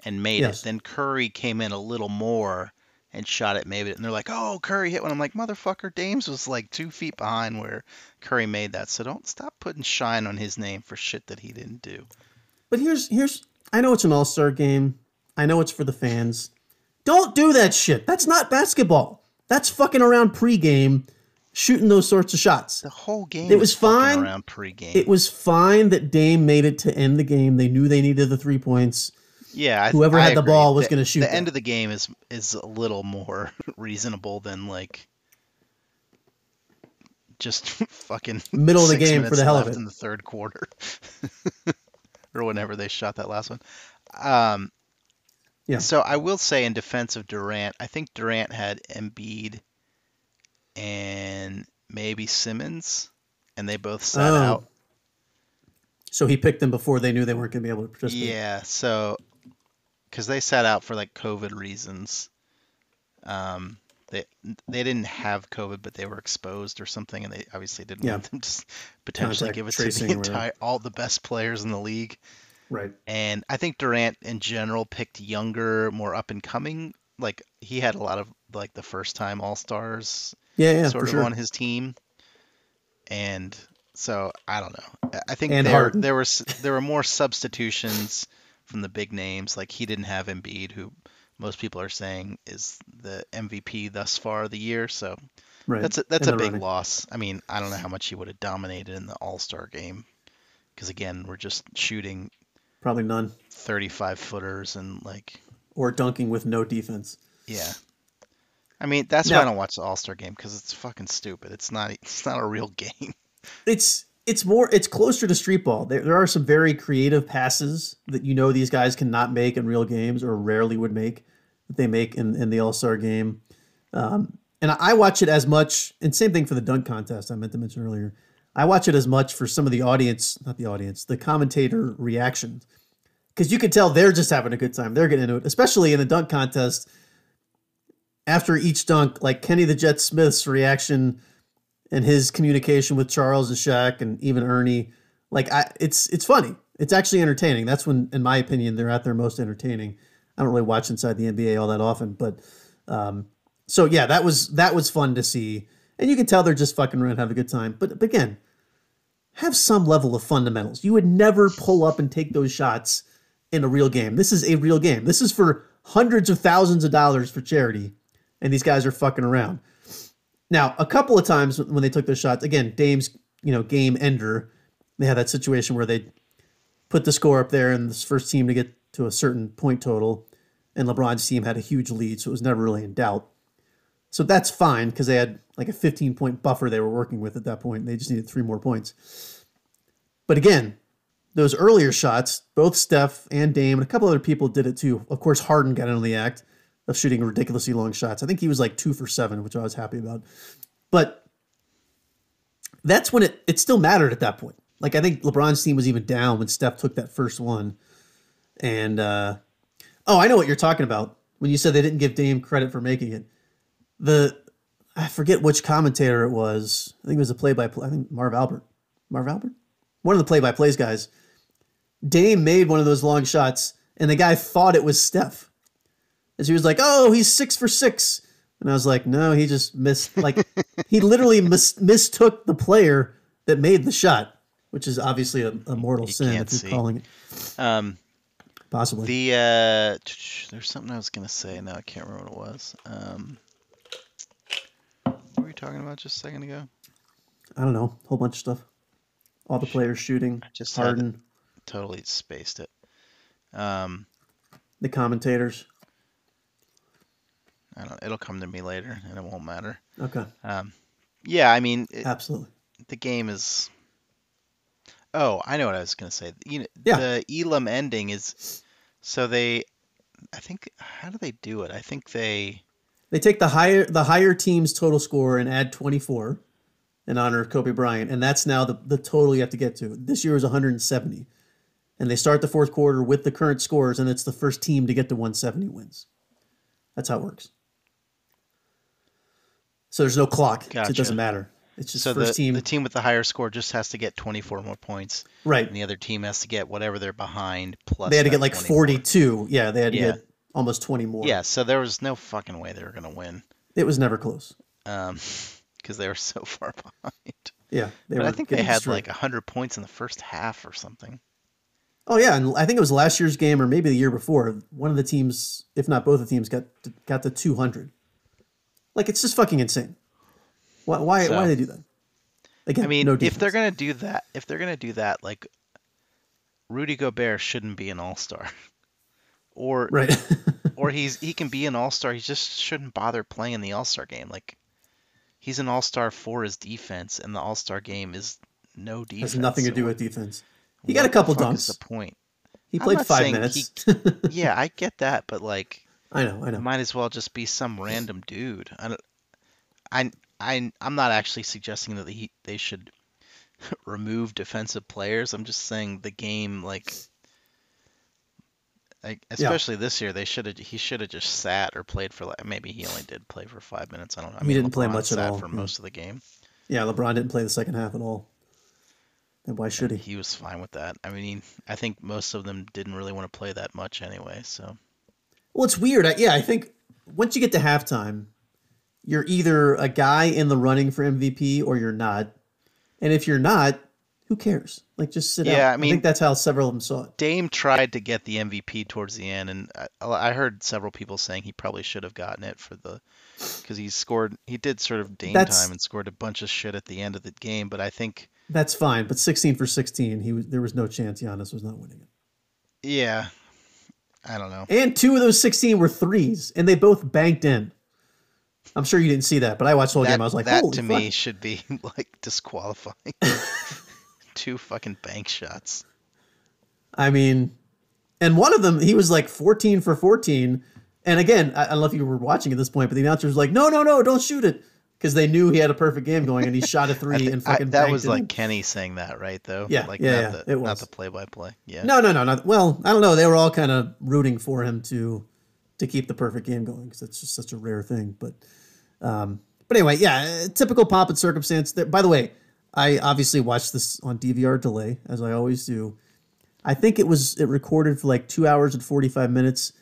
and made Yes. it. Then Curry came in a little more and shot it, made it. And they're like, "Oh, Curry hit one." I'm like, "Motherfucker, Dame's was like two feet behind where Curry made that." So don't stop putting shine on his name for shit that he didn't do. But here's here's I know it's an all-star game. I know it's for the fans. Don't do that shit. That's not basketball. That's fucking around pregame shooting those sorts of shots. The whole game. It was fine. around pregame. It was fine that Dame made it to end the game. They knew they needed the three points. Yeah, I, Whoever I had the ball was The- gonna shoot The that. end of the game is is a little more reasonable than like just fucking Middle of the game for the hell of left it. in the third quarter, or whenever they shot that last one. Um, Yeah. So I will say in defense of Durant, I think Durant had Embiid and maybe Simmons, and they both sat Oh. out. So he picked them before they knew they weren't going to be able to participate. Yeah, so because they sat out for like COVID reasons. Um, they they didn't have COVID, but they were exposed or something, and they obviously didn't Yeah. want them to potentially give it to the entire all the best players in the league. Right. And I think Durant in general picked younger, more up and coming. Like he had a lot of like the first time All Stars Yeah, yeah, sort of sure. on his team, and so I don't know. I- I think And there Harden. there was there were more substitutions from the big names. Like he didn't have Embiid, who most people are saying is the MVP thus far of the year. So Right. that's a, that's In a big running. loss. I mean, I don't know how much he would have dominated in the All Star game, because again, we're just shooting Probably none. 35 footers and like Or dunking with no defense. yeah. I mean, that's why I don't watch the All Star game because it's fucking stupid. It's not it's not a real game. It's it's more it's closer to street ball. There, there are some very creative passes that you know these guys cannot make in real games or rarely would make that they make in, in the All Star game. Um, and I watch it as much, and same thing for the dunk contest I meant to mention earlier. I watch it as much for some of the audience, not the audience, the commentator reactions, because you can tell they're just having a good time. They're getting into it, especially in the dunk contest. After each dunk, like Kenny the Jet Smith's reaction and his communication with Charles and Shaq and even Ernie, like I, it's it's funny. It's actually entertaining. That's when, in my opinion, they're at their most entertaining. I don't really watch inside the NBA all that often, but um, so yeah, that was that was fun to see, and you can tell they're just fucking around, have a good time. But, but again, have some level of fundamentals. You would never pull up and take those shots in a real game. This is a real game. This is for hundreds of thousands of dollars for charity, and these guys are fucking around. Now, a couple of times when they took their shots, again, Dame's you know game ender, they had that situation where they put the score up there and this first team to get to a certain point total, and LeBron's team had a huge lead, so it was never really in doubt. So that's fine because they had like a 15 point buffer they were working with at that point. They just needed three more points. But again, those earlier shots, both Steph and Dame and a couple other people did it too. Of course, Harden got in on the act of shooting ridiculously long shots. I think he was like two for seven, which I was happy about. But that's when it, it still mattered at that point. Like I think LeBron's team was even down when Steph took that first one. And uh, oh, I know what you're talking about when you said they didn't give Dame credit for making it. The I forget which commentator it was. I think it was a play-by-play. I think Marv Albert. Marv Albert, one of the play-by-plays guys. Dame made one of those long shots, and the guy thought it was Steph, as he was like, "Oh, he's six for six," and I was like, "No, he just missed. Like he literally mis- mistook the player that made the shot, which is obviously a, a mortal You sin if you're see. calling it Um, possibly." the uh, there's something I was gonna say now I can't remember what it was. Um, what were you talking about just a second ago? I don't know, a whole bunch of stuff. All the players shooting, just had. Harden, Totally spaced it. Um, the commentators. I don't. It'll come to me later, and it won't matter. Okay, Um, yeah, I mean, it, absolutely. the game is. Oh, I know what I was gonna say. You know, Yeah. the Elam ending is, so they, I think, how do they do it? I think they, They take the higher the higher team's total score and add 24 in honor of Kobe Bryant, and that's now the, the total you have to get to. This year is 170. And they start the fourth quarter with the current scores, and it's the first team to get to 170 wins. That's how it works. So there's no clock. so it doesn't matter. It's just so the first team. the team with the higher score just has to get 24 more points, right. and the other team has to get whatever they're behind plus. They had to get like 24. 42. Yeah, they had to Yeah. get almost 20 more. Yeah, so there was no fucking way they were gonna win, It was never close. um, because they were so far behind. Yeah. They But I think they had destroyed. like 100 points in the first half or something. Oh yeah, and I think it was last year's game or maybe the year before. One of the teams, if not both of the teams, got to, got to 200. Like it's just fucking insane. Why why, So- why do they do that? Again, I mean, no if they're gonna do that, if they're gonna do that, like Rudy Gobert shouldn't be an All Star, or right, or he's he can be an All Star. He just shouldn't bother playing in the All Star game. Like he's an All Star for his defense, and the All Star game is no defense. has nothing to do with defense. He got a the couple dunks. the point? He played five minutes. Yeah, I get that, but like, I know, I know. might as well just be some random dude. I don't, I, I, I'm not actually suggesting that he, they should remove defensive players. I'm just saying the game, like, like especially this year, they should have he should have just sat or played for like maybe he only did play for five minutes. I don't know. I He mean, didn't play LeBron much at all, for yeah. most of the game. Yeah, LeBron didn't play the second half at all. And why should he? He was fine with that. I mean, I think most of them didn't really want to play that much anyway. So Well, it's weird. I, yeah, I think once you get to halftime, you're either a guy in the running for MVP or you're not. And if you're not, who cares? Like, just sit Yeah, out. I mean- I think that's how several of them saw it. Dame tried to get the MVP towards the end, and I, I heard several people saying he probably should have gotten it for the because he scored. He did sort of Dame That's- time and scored a bunch of shit at the end of the game. But I think, That's fine, but 16 for 16, he was there was no chance Giannis was not winning it. yeah, I don't know. And two of those 16 were threes, and they both banked in. I'm sure you didn't see that, but I watched the whole that game. I was like, that to fuck. me should be like disqualifying. Two fucking bank shots. I mean, and one of them, he was like 14 for 14. And again, I, I don't know if you were watching at this point, but the announcer was like, no, no, no, don't shoot it. Because they knew he had a perfect game going and he shot a three and I- fucking that was like in. Kenny saying that, right? Though. Yeah, Like yeah, not yeah, the it not the play-by-play. Yeah. No, no, no, not well. I don't know. They were all kind of rooting for him to to keep the perfect game going because it's just such a rare thing. But um, but anyway, yeah, typical pomp and circumstance. There. By the way, I obviously watched this on DVR delay as I always do. I think it was it recorded for like two hours and forty five minutes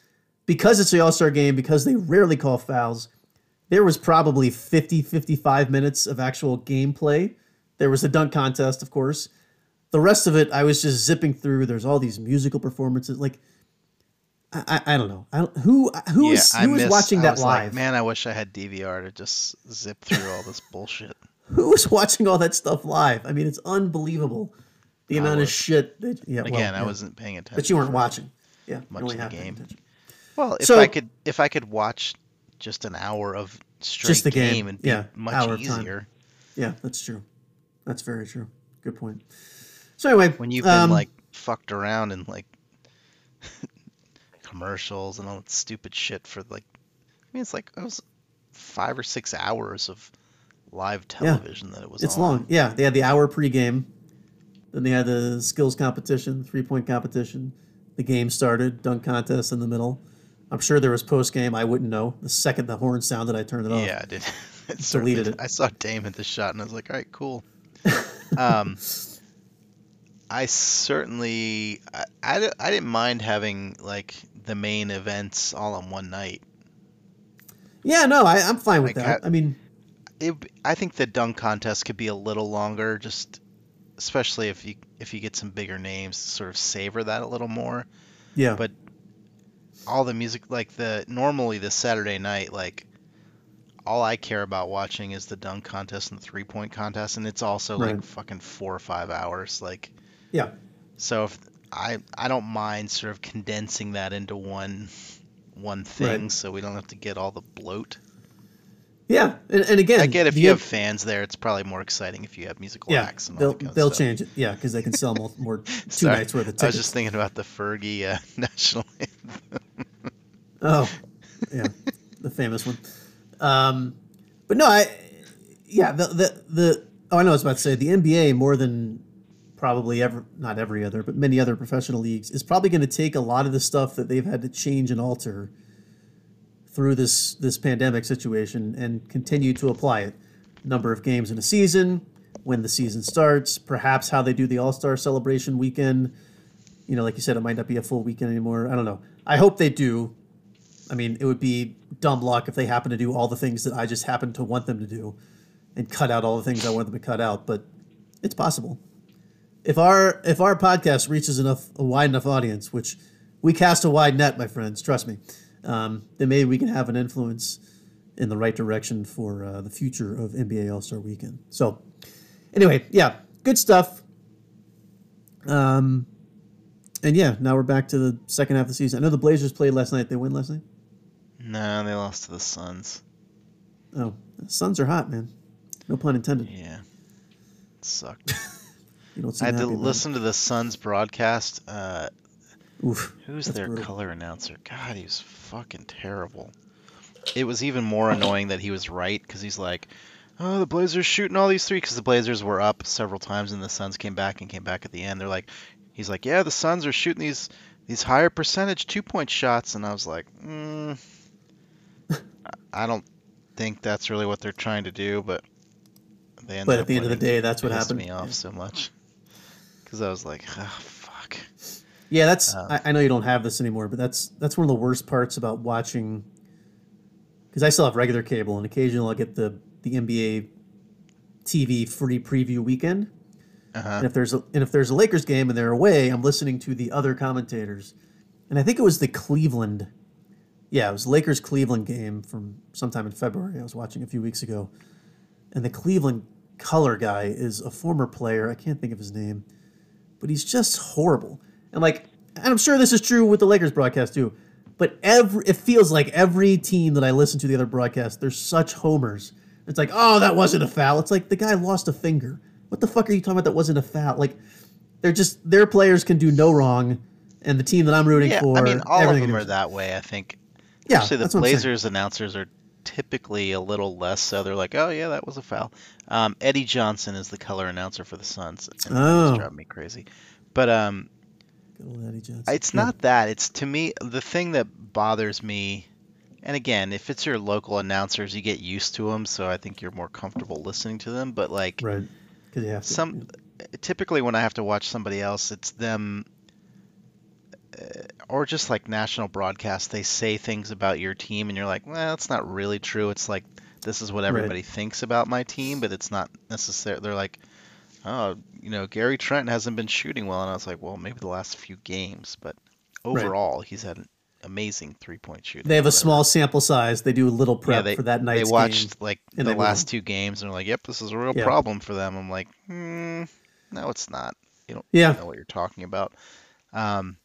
because it's the All Star game because they rarely call fouls. There was probably 50, 55 minutes of actual gameplay. There was a dunk contest, of course the rest of it I was just zipping through. There's all these musical performances. Like I, I, I don't know. I don't, who who Yeah, is I who was miss- watching I that was like, live? Man, I wish I had DVR to just zip through all this bullshit. Who was watching all that stuff live? I mean, it's unbelievable. The amount of shit. That, yeah, well, Again, I yeah. wasn't paying attention. But you weren't watching. Yeah, much of the have to pay game. Well, if So- I could, if I could watch just an hour of straight Just the game, and be yeah, much hour of time. easier. Yeah, that's true. That's very true. Good point. So anyway, When you've been um, like fucked around and like commercials and all that stupid shit for like, I mean, it's like it was five or six hours of live television that it was. It's on. long. Yeah, they had the hour pregame. Then they had the skills competition, three point competition. The game started, dunk contest in the middle. I'm sure there was post game. I wouldn't know. The second the horn sounded, I turned it off. Yeah, I did. It Deleted did. it. I saw Dame hit the shot and I was like, all right, cool. um, I certainly, I, I, I didn't mind having like the main events all on one night. Yeah, no, I, I'm fine with Like, that. I- I mean, It, I think the dunk contest could be a little longer, just especially if you if you get some bigger names to sort of savor that a little more. yeah, But all the music, like the normally the Saturday night, like all I care about watching is the dunk contest and the three point contest, and it's also like fucking four or five hours. Like, yeah, so if I I don't mind sort of condensing that into one one thing, Right. so we don't have to get all the bloat. yeah. And, and again, I get if you have fans there, it's probably more exciting if you have musical yeah, acts and they'll that they'll change it. Yeah, because they can sell more, more two Sorry, nights worth of tickets. I was just thinking about the Fergie uh, national anthem. Oh, yeah, the famous one. Um, but no, I yeah the the the oh I know I was about to say the NBA more than probably ever not every other but many other professional leagues is probably going to take a lot of the stuff that they've had to change and alter through this this pandemic situation and continue to apply it. Number of games in a season, when the season starts, perhaps how they do the All Star celebration weekend. You know, like you said, it might not be a full weekend anymore. I don't know. I hope they do. I mean, it would be dumb luck if they happen to do all the things that I just happen to want them to do and cut out all the things I want them to cut out, but it's possible. If our if our podcast reaches enough a wide enough audience, which we cast a wide net, my friends, trust me, um, then maybe we can have an influence in the right direction for uh, the future of NBA All Star Weekend. So, anyway, yeah, good stuff. Um, and yeah, now we're back to the second half of the season. I know the Blazers played last night. They win last night. No, they lost to the Suns. Oh, the Suns are hot, man. No pun intended. Yeah, it sucked. You don't I had to about it. listen to the Suns broadcast. Uh, Oof. who's their brutal. color announcer? God, he was fucking terrible. It was even more annoying that he was right because he's like, oh, the Blazers shooting all these three because the Blazers were up several times and the Suns came back and came back at the end. They're like, he's like, yeah, the Suns are shooting these these higher percentage two point shots, and I was like, mm, I don't think that's really what they're trying to do, but they ended but at the end of the day, that's what happened. Me off yeah. so much because I was like, oh fuck. Yeah, that's. Uh, I, I know you don't have this anymore, but that's that's one of the worst parts about watching. Because I still have regular cable, and occasionally I'll get the the NBA TV free preview weekend. Uh-huh. And if there's a and if there's a Lakers game and they're away, I'm listening to the other commentators, and I think it was the Cleveland, yeah, it was Lakers Cleveland game from sometime in February. I was watching a few weeks ago, and the Cleveland color guy is a former player. I can't think of his name, but he's just horrible. And like, and I'm sure this is true with the Lakers broadcast too. But every it feels like every team that I listen to the other broadcast, they're such homers. It's like, oh, that wasn't a foul. It's like the guy lost a finger. What the fuck are you talking about? That wasn't a foul. Like, they're just their players can do no wrong, and the team that I'm rooting yeah, for. I mean, all of them are that way. I think. Yeah, Actually, the Blazers announcers are typically a little less so. They're like, oh yeah, that was a foul. Um, Eddie Johnson is the color announcer for the Suns. And oh, driving me crazy. But um, it's not that. It's to me the thing that bothers me. And again, if it's your local announcers, you get used to them, so I think you're more comfortable listening to them. But like, right yeah, some typically when I have to watch somebody else, it's them or just like national broadcast. They say things about your team, and you're like, well, that's not really true. It's like this is what everybody right. thinks about my team, but it's not necessarily. They're like, oh, you know, Gary Trent hasn't been shooting well, and I was like, well, maybe the last few games, but overall, right. he's had an amazing three point shooting. They have a small sample size. They do a little prep yeah, they, for that night. They watched like the last two games and they're like, "Yep, this is a real yeah. problem for them." I'm like, mm, "No, it's not. You don't yeah. know what you're talking about." Um,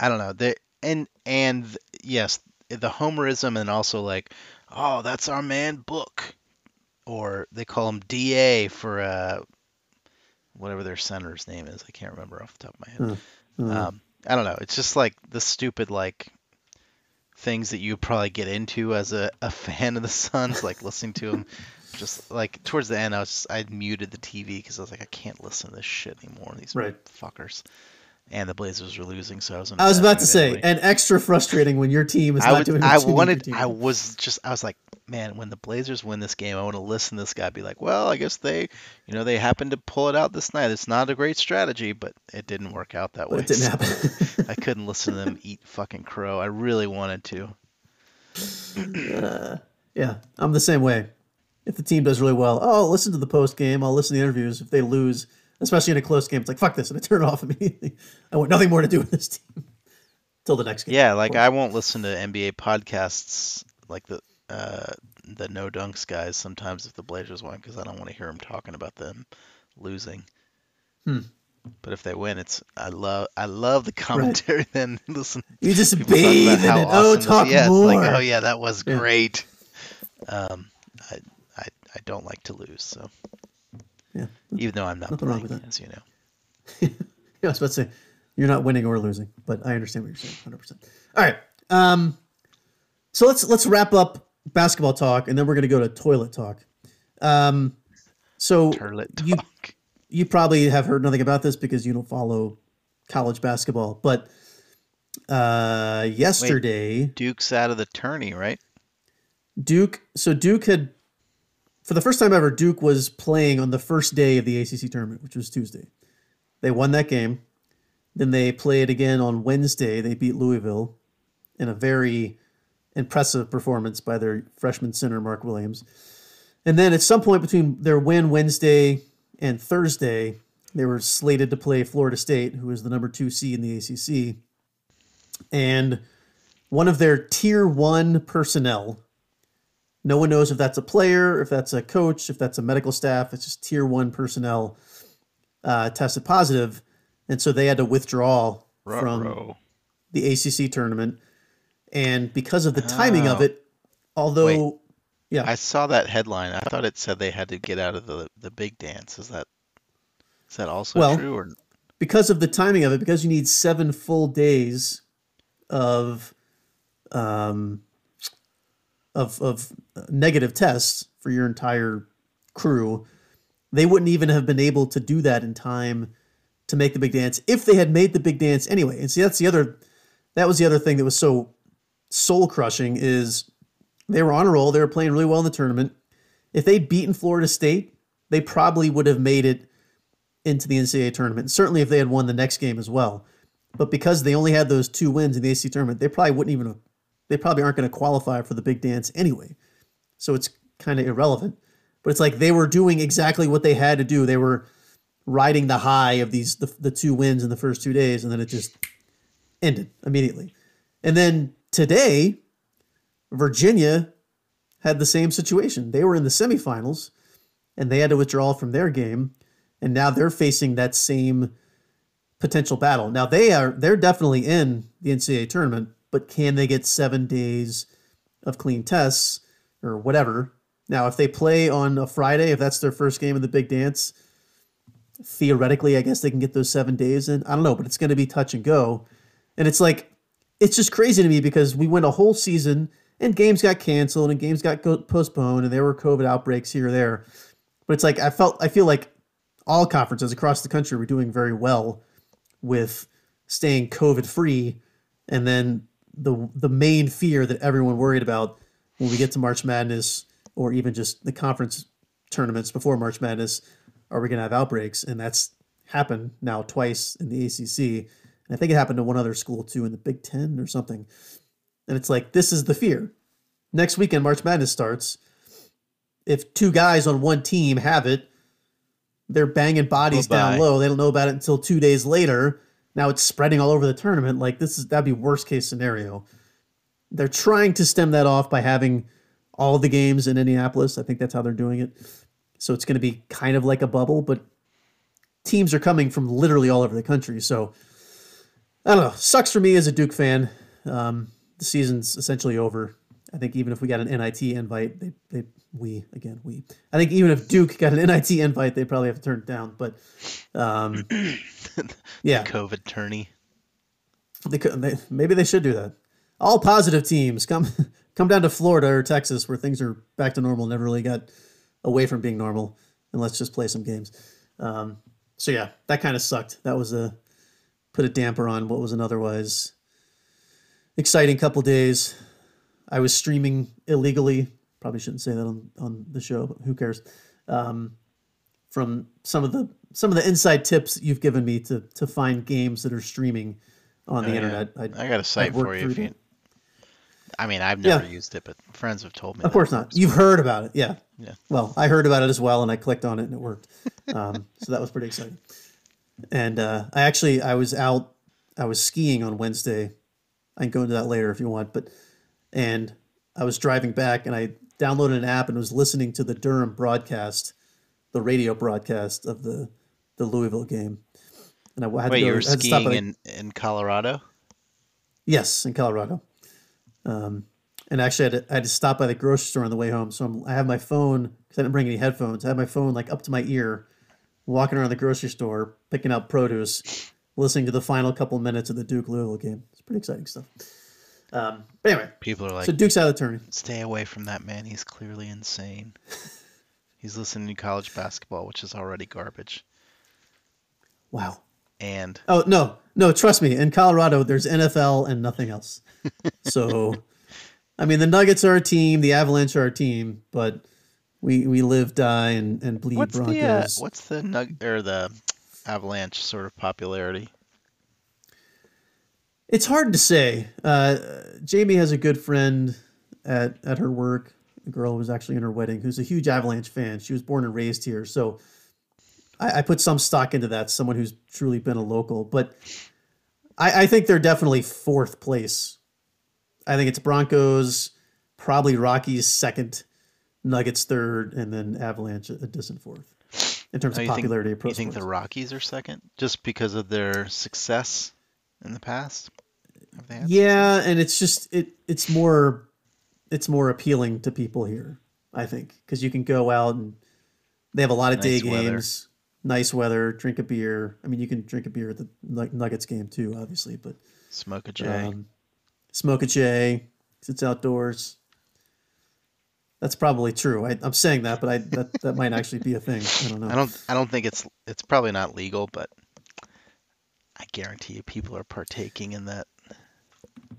I don't know. They and and yes, the homerism and also like, "Oh, that's our man Book," or they call him Da for uh, whatever their senator's name is. I can't remember off the top of my head. Mm. Um, I don't know. It's just like the stupid like things that you probably get into as a, a fan of the Suns, like listening to them. just like towards the end, I was just, I muted the TV because I was like, I can't listen to this shit anymore. These right. fuckers. And the Blazers were losing, so I was. I was about to say, anyway. and extra frustrating when your team is I not would, doing. I wanted. I was just. I was like, man, when the Blazers win this game, I want to listen to this guy be like, well, I guess they, you know, they happened to pull it out this night. It's not a great strategy, but it didn't work out that way. It didn't happen. I couldn't listen to them eat fucking crow. I really wanted to. Uh, yeah, I'm the same way. If the team does really well, oh, I'll listen to the post game. I'll listen to the interviews. If they lose, especially in a close game, it's like fuck this, and I turn it off immediately. I want nothing more to do with this team till the next game. Yeah, like I won't listen to NBA podcasts like the uh, the no dunks guys sometimes if the Blazers win because I don't want to hear them talking about them losing. Hmm. But if they win, it's I love I love the commentary. Right. Then listen, you just bathe in it. Oh, awesome oh, talk yeah, more. Like, oh yeah, that was yeah. great. Um, I, I I don't like to lose, so yeah. Even though I'm not Nothing playing, wrong with that. as you know. yeah, I was about to say you're not winning or losing, but I understand what you're saying, hundred percent. All right. Um, so let's let's wrap up basketball talk, and then we're going to go to toilet talk. Um, so toilet talk. you you probably have heard nothing about this because you don't follow college basketball, but uh, yesterday Wait, Duke's out of the tourney, right? Duke. So Duke had, for the first time ever, Duke was playing on the first day of the ACC tournament, which was Tuesday. They won that game. Then they played again on Wednesday. They beat Louisville in a very impressive performance by their freshman center, Mark Williams. And then at some point between their win Wednesday and Thursday, they were slated to play Florida State, who is the number two seed in the ACC. And one of their tier one personnel, no one knows if that's a player, if that's a coach, if that's a medical staff, it's just tier one personnel, uh, tested positive. And so they had to withdraw Ruh-roh. from the ACC tournament and because of the timing oh. of it, although Wait, yeah, I saw that headline. I thought it said they had to get out of the the big dance. Is that is that also well, true or because of the timing of it? Because you need seven full days of um of of uh, negative tests for your entire crew, they wouldn't even have been able to do that in time to make the big dance if they had made the big dance anyway. And see, that's the other, that was the other thing that was so soul crushing is they were on a roll. They were playing really well in the tournament. If they'd beaten Florida State, they probably would have made it into the NCAA tournament. Certainly if they had won the next game as well. But because they only had those two wins in the AC tournament, they probably wouldn't even have, they probably aren't going to qualify for the big dance anyway. So it's kind of irrelevant. But it's like they were doing exactly what they had to do. They were riding the high of these the, the two wins in the first two days, and then it just ended immediately. And then today, Virginia had the same situation. They were in the semifinals, and they had to withdraw from their game, and now they're facing that same potential battle. Now they are they're definitely in the NCAA tournament, but can they get seven days of clean tests or whatever? Now, if they play on a Friday, if that's their first game of the big dance, theoretically, I guess they can get those seven days in. I don't know, but it's going to be touch and go. And it's like, it's just crazy to me because we went a whole season and games got canceled and games got postponed and there were COVID outbreaks here or there. But it's like, I felt, I feel like all conferences across the country were doing very well with staying COVID free. And then the, the main fear that everyone worried about when we get to March Madness or even just the conference tournaments before March Madness are we going to have outbreaks? And that's happened now twice in the ACC. And I think it happened to one other school too in the Big Ten or something. And it's like, this is the fear. Next weekend, March Madness starts. If two guys on one team have it, they're banging bodies Bye-bye. down low. They don't know about it until two days later. Now it's spreading all over the tournament. Like this is that'd be worst case scenario. They're trying to stem that off by having all the games in Indianapolis. I think that's how they're doing it. So it's going to be kind of like a bubble, but teams are coming from literally all over the country. So I don't know. Sucks for me as a Duke fan. Um, the season's essentially over. I think even if we got an NIT invite, they, they we again we. I think even if Duke got an NIT invite, they probably have to turn it down. But um, yeah, COVID tourney. They could they, maybe they should do that. All positive teams come come down to Florida or Texas where things are back to normal. Never really got away from being normal, and let's just play some games. Um, so yeah, that kind of sucked. That was a put a damper on what was an otherwise exciting couple days. I was streaming illegally. Probably shouldn't say that on, on the show, but who cares? Um, from some of the some of the inside tips you've given me to to find games that are streaming on the oh, yeah. internet. I, I, got a site for you if you. I mean, I've never yeah. used it, but friends have told me. Of course not. You've heard about it, yeah. Yeah. Well, I heard about it as well, and I clicked on it, and it worked. Um, so that was pretty exciting. And uh, I actually I was out. I was skiing on Wednesday. I can go into that later if you want, but and I was driving back, and I downloaded an app and was listening to the Durham broadcast, the radio broadcast of the the Louisville game. And I had Wait, to go, you were skiing in, in Colorado? Yes, in Colorado. Um, and actually, I had, to, I had, to, stop by the grocery store on the way home. So I'm, i have my phone because I didn't bring any headphones. I had my phone like up to my ear, walking around the grocery store, picking out produce, listening to the final couple minutes of the Duke Louisville game. It's pretty exciting stuff. Um, but anyway, people are like, so Duke's out of the tournament. Stay away from that man. He's clearly insane. He's listening to college basketball, which is already garbage. Wow. And oh no, no, trust me. In Colorado, there's NFL and nothing else. so, I mean, the Nuggets are a team, the Avalanche are a team, but we we live, die, and, and bleed what's Broncos. The, uh, what's the Nug or the Avalanche sort of popularity? It's hard to say. Uh, Jamie has a good friend at at her work. A girl who was actually in her wedding, who's a huge Avalanche fan. She was born and raised here, so I, I put some stock into that. Someone who's truly been a local, but I, I think they're definitely fourth place. I think it's Broncos, probably Rockies second, Nuggets third, and then Avalanche a distant fourth in terms oh, of popularity. Think, you think the Rockies are second just because of their success in the past? Yeah, and it's just it it's more it's more appealing to people here. I think because you can go out and they have a lot of nice day weather. games nice weather, drink a beer. I mean, you can drink a beer at the Nuggets game too, obviously, but smoke a J. Um, smoke a J. It's outdoors. That's probably true. I, I'm saying that, but I that, that might actually be a thing. I don't know. I don't I don't think it's it's probably not legal, but I guarantee you people are partaking in that.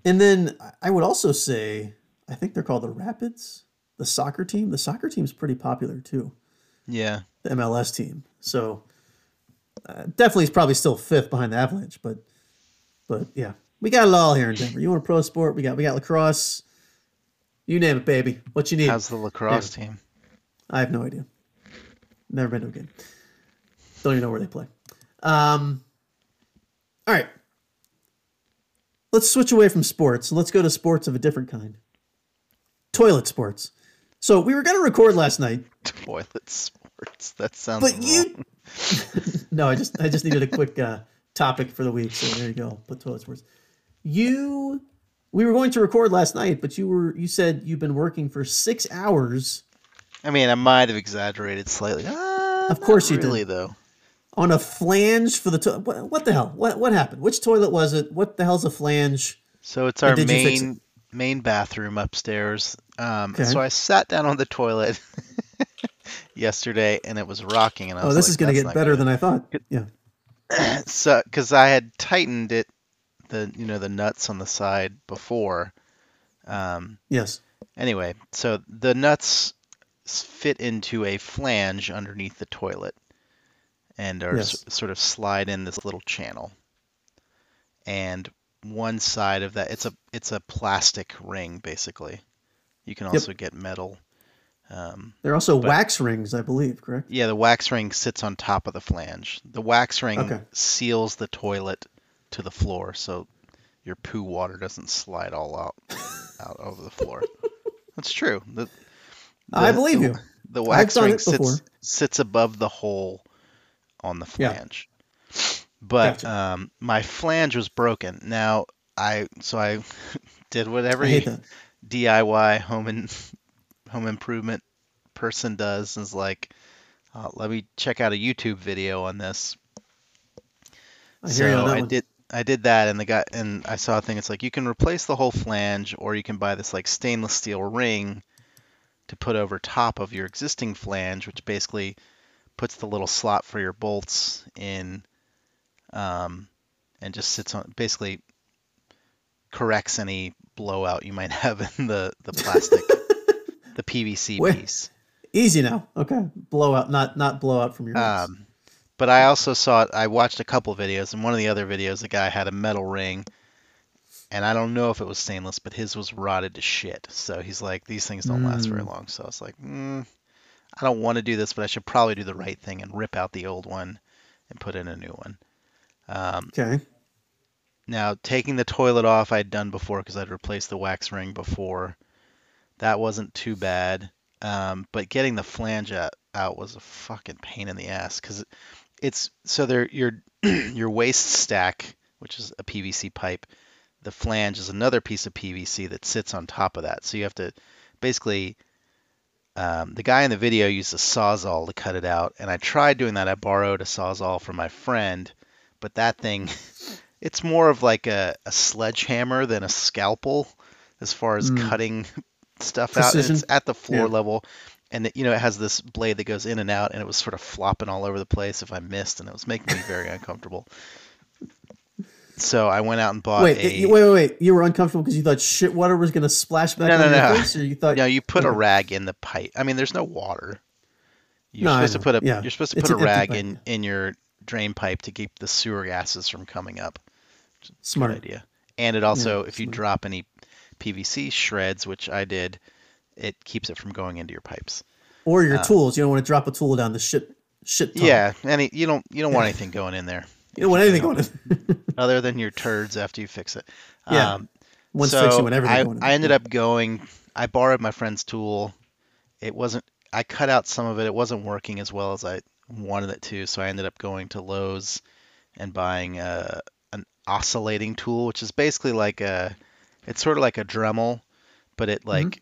And then I would also say, I think they're called the Rapids, the soccer team. The soccer team's pretty popular too, Yeah. the MLS team. So uh, definitely is probably still fifth behind the Avalanche, but but yeah, we got it all here in Denver. You want a pro sport? We got we got lacrosse. You name it, baby. What you need? How's the lacrosse team? I have no idea. Never been to a game. Don't even know where they play. Um, all right. Let's switch away from sports let's go to sports of a different kind. Toilet sports. So we were going to record last night, Toilet sports. That sounds. but wrong. you. no, I just I just needed a quick uh, topic for the week. So there you go. Put toilet sports. You. We were going to record last night, but you were you said you've been working for six hours I mean, I might have exaggerated slightly. Ah, Of course you did. though. On a flange for the toilet. What, what the hell? What what happened? Which toilet was it? What the hell's a flange? So it's our did you fix main main bathroom upstairs. Um, Okay. So I sat down on the toilet yesterday, and it was rocking, and I Oh, this like, is going to get not better good." than I thought. Yeah. so because I had tightened it, the you know the nuts on the side before. Um, Yes. anyway, so the nuts fit into a flange underneath the toilet, and are Yes. s- sort of slide in this little channel. And one side of that, it's a it's a plastic ring basically. You can Yep. also get metal. Um, There are also But- wax rings, I believe. Correct. yeah, the wax ring sits on top of the flange. The wax ring Okay. seals the toilet to the floor, so your poo water doesn't slide all out out over the floor. That's true. The, I believe the- you. The wax ring sits sits above the hole on the Yeah. flange. But Gotcha. um, my flange was broken. Now I so I did what every. DIY home and home improvement person does is like, uh, let me check out a YouTube video on this. I hear so you on that I one. did I did that and the guy and I saw a thing it's like you can replace the whole flange or you can buy this like stainless steel ring to put over top of your existing flange which basically puts the little slot for your bolts in um, and just sits on basically corrects any blowout you might have in the the plastic the PVC Wait. piece. Easy now. Okay. Blowout, not not blowout from your. Um, but I also saw it. I watched a couple videos, and one of the other videos, the guy had a metal ring, and I don't know if it was stainless, but his was rotted to shit. So he's like, these things don't last very Mm. long. So I was like, mm, I don't want to do this, but I should probably do the right thing and rip out the old one and put in a new one. Um, okay. now, taking the toilet off, I'd done before because I'd replaced the wax ring before. That wasn't too bad. Um, but getting the flange out, out was a fucking pain in the ass because it's so there your your waste stack, which is a PVC pipe, the flange is another piece of PVC that sits on top of that. So you have to basically um, the guy in the video used a sawzall to cut it out, and I tried doing that. I borrowed a sawzall from my friend, but that thing, it's more of like a, a sledgehammer than a scalpel as far as Mm. cutting stuff out. And it's at the floor Yeah. level, and it, you know it has this blade that goes in and out, and it was sort of flopping all over the place if I missed, and it was making me very uncomfortable. So I went out and bought Wait, a. you- wait, wait, wait. You were uncomfortable because you thought shit water was going to splash back No, on no, your no. face, or you thought No, you put a rag in the pipe. I mean, there's no water. You're No, supposed to put a Yeah. you're supposed to It's put a rag pipe, in in your drain pipe to keep the sewer gases from coming up. smart? Idea. And it also, if you smart. drop any PVC shreds, which I did, it keeps it from going into your pipes. Or your Uh, tools. You don't want to drop a tool down the shit shit. Yeah, any you don't you don't want anything going in there You don't want anything on it. other than your turds after you fix it. Yeah. Um, Once so fixed, you want everything I. I ended up going. I borrowed my friend's tool. It wasn't. I cut out some of it. It wasn't working as well as I wanted it to. So I ended up going to Lowe's and buying a, an oscillating tool, which is basically like a. It's sort of like a Dremel, but it like.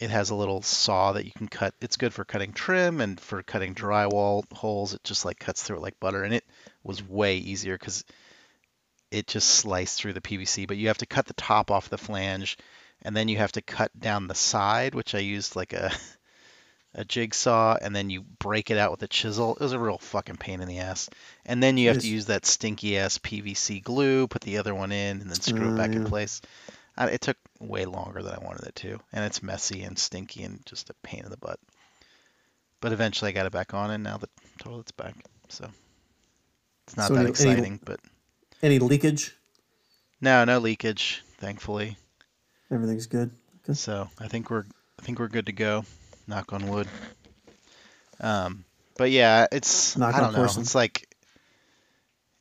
It has a little saw that you can cut. It's good for cutting trim and for cutting drywall holes. It just like cuts through it like butter, and it was way easier because it just sliced through the PVC, but you have to cut the top off the flange and then you have to cut down the side, which I used like a a jigsaw, and then you break it out with a chisel. It was a real fucking pain in the ass. And then you have to use that stinky ass PVC glue, put the other one in, and then screw it back in oh, place. It took way longer than I wanted it to, and it's messy and stinky and just a pain in the butt. But eventually I got it back on, and now the toilet's back. So it's not So that any- any- exciting, but Any leakage? no, no leakage, thankfully. Everything's good. Okay. So I think we're I think we're good to go. Knock on wood. Um, but yeah, it's Knock I don't know. porcelain. It's like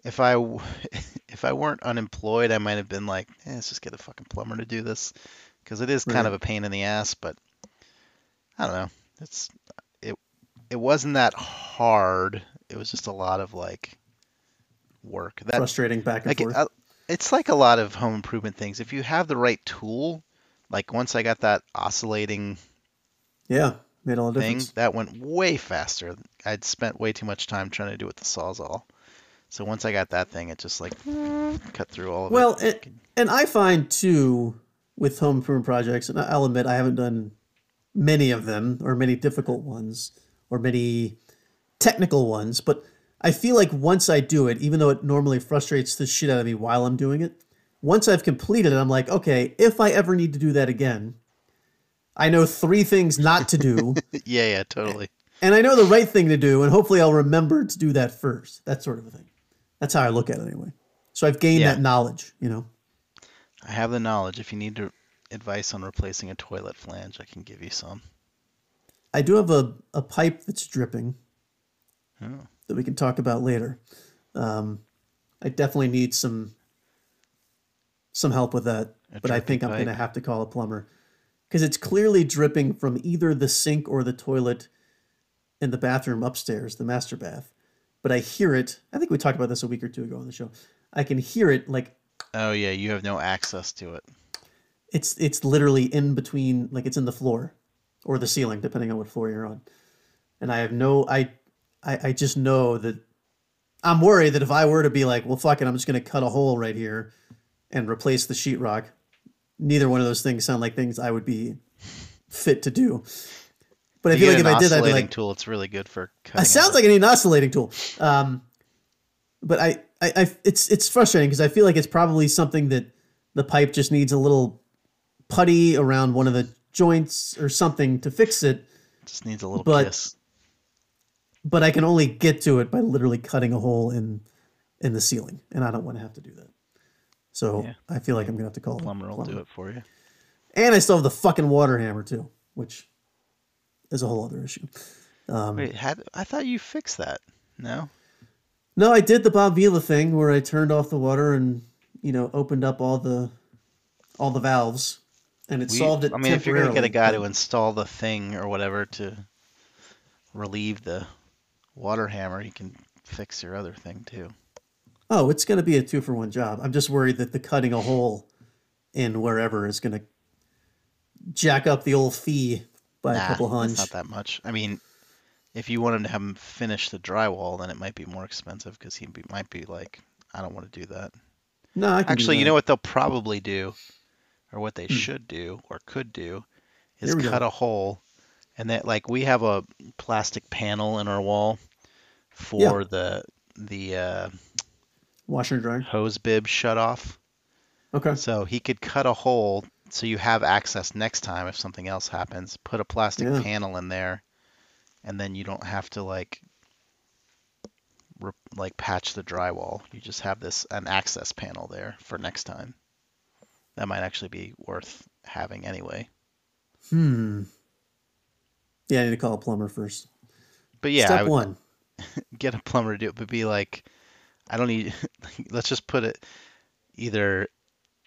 if I if I weren't unemployed, I might have been like, eh, let's just get a fucking plumber to do this because it is kind Right. of a pain in the ass. But I don't know. It's it it wasn't that hard. It was just a lot of like work. That Frustrating back and like forth. uh, it's like a lot of home improvement things. If you have the right tool, like once I got that oscillating yeah, made all the thing, difference. that went way faster. I'd spent way too much time trying to do it with the sawzall. So once I got that thing, it just like cut through all of Well, it. it, and I find too with home improvement projects, and I'll admit I haven't done many of them or many difficult ones or many technical ones, but I feel like once I do it, even though it normally frustrates the shit out of me while I'm doing it, once I've completed it, I'm like, okay, if I ever need to do that again, I know three things not to do, yeah, yeah, totally. and I know the right thing to do, and hopefully I'll remember to do that first. That sort of a thing. That's how I look at it anyway. So I've gained Yeah. that knowledge, you know. I have the knowledge. If you need to, advice on replacing a toilet flange, I can give you some. I do have a, a pipe that's dripping Oh. that we can talk about later. Um, I definitely need some some help with that, A but I think I'm going to have to call a plumber because it's clearly dripping from either the sink or the toilet in the bathroom upstairs, the master bath. But I hear it. I think we talked about this a week or two ago on the show. I can hear it like Oh yeah, you have no access to it. it's it's literally in between like it's in the floor or the ceiling depending on what floor you're on and i have no i i, I just know that i'm worried that if i were to be like well fuck it i'm just going to cut a hole right here and replace the sheetrock neither one of those things sound like things i would be fit to do but i feel like if i did i'd be like tool. It's really good for. Cutting. It sounds out. like I need an oscillating tool. Um, but I, I, I, it's it's frustrating because I feel like it's probably something that the pipe just needs a little putty around one of the joints or something to fix it. just needs a little but- kiss. But I can only get to it by literally cutting a hole in in the ceiling, and I don't want to have to do that. So Yeah. I feel like I'm gonna have to call a Plumber will do it for you. And I still have the fucking water hammer too, which is a whole other issue. Um, Wait, had I thought you fixed that? No. No, I did the Bob Vila thing where I turned off the water and you know opened up all the all the valves, and it We- solved it. I mean, if you're gonna get a guy to install the thing or whatever to relieve the water hammer, he can fix your other thing too. oh, it's gonna be a two for one job. I'm just worried that the cutting a hole in wherever is gonna jack up the old fee by a couple hunch. not that much. I mean, if you wanted to have him finish the drywall, then it might be more expensive because he be, might be like, I don't want to do that. No, I can do Actually, you know what they'll probably do, or what they Hmm. should do, or could do, is we go. cut a hole, and that like we have a plastic panel in our wall for the the uh, Washer and dryer. hose bib shut off. Okay. So he could cut a hole so you have access next time if something else happens. Put a plastic Yeah. panel in there, and then you don't have to like re- like patch the drywall. You just have this an access panel there for next time. That might actually be worth having anyway. Hmm. Yeah, I need to call a plumber first. But yeah, Step one. get a plumber to do it, but be like, I don't need. let's just put it either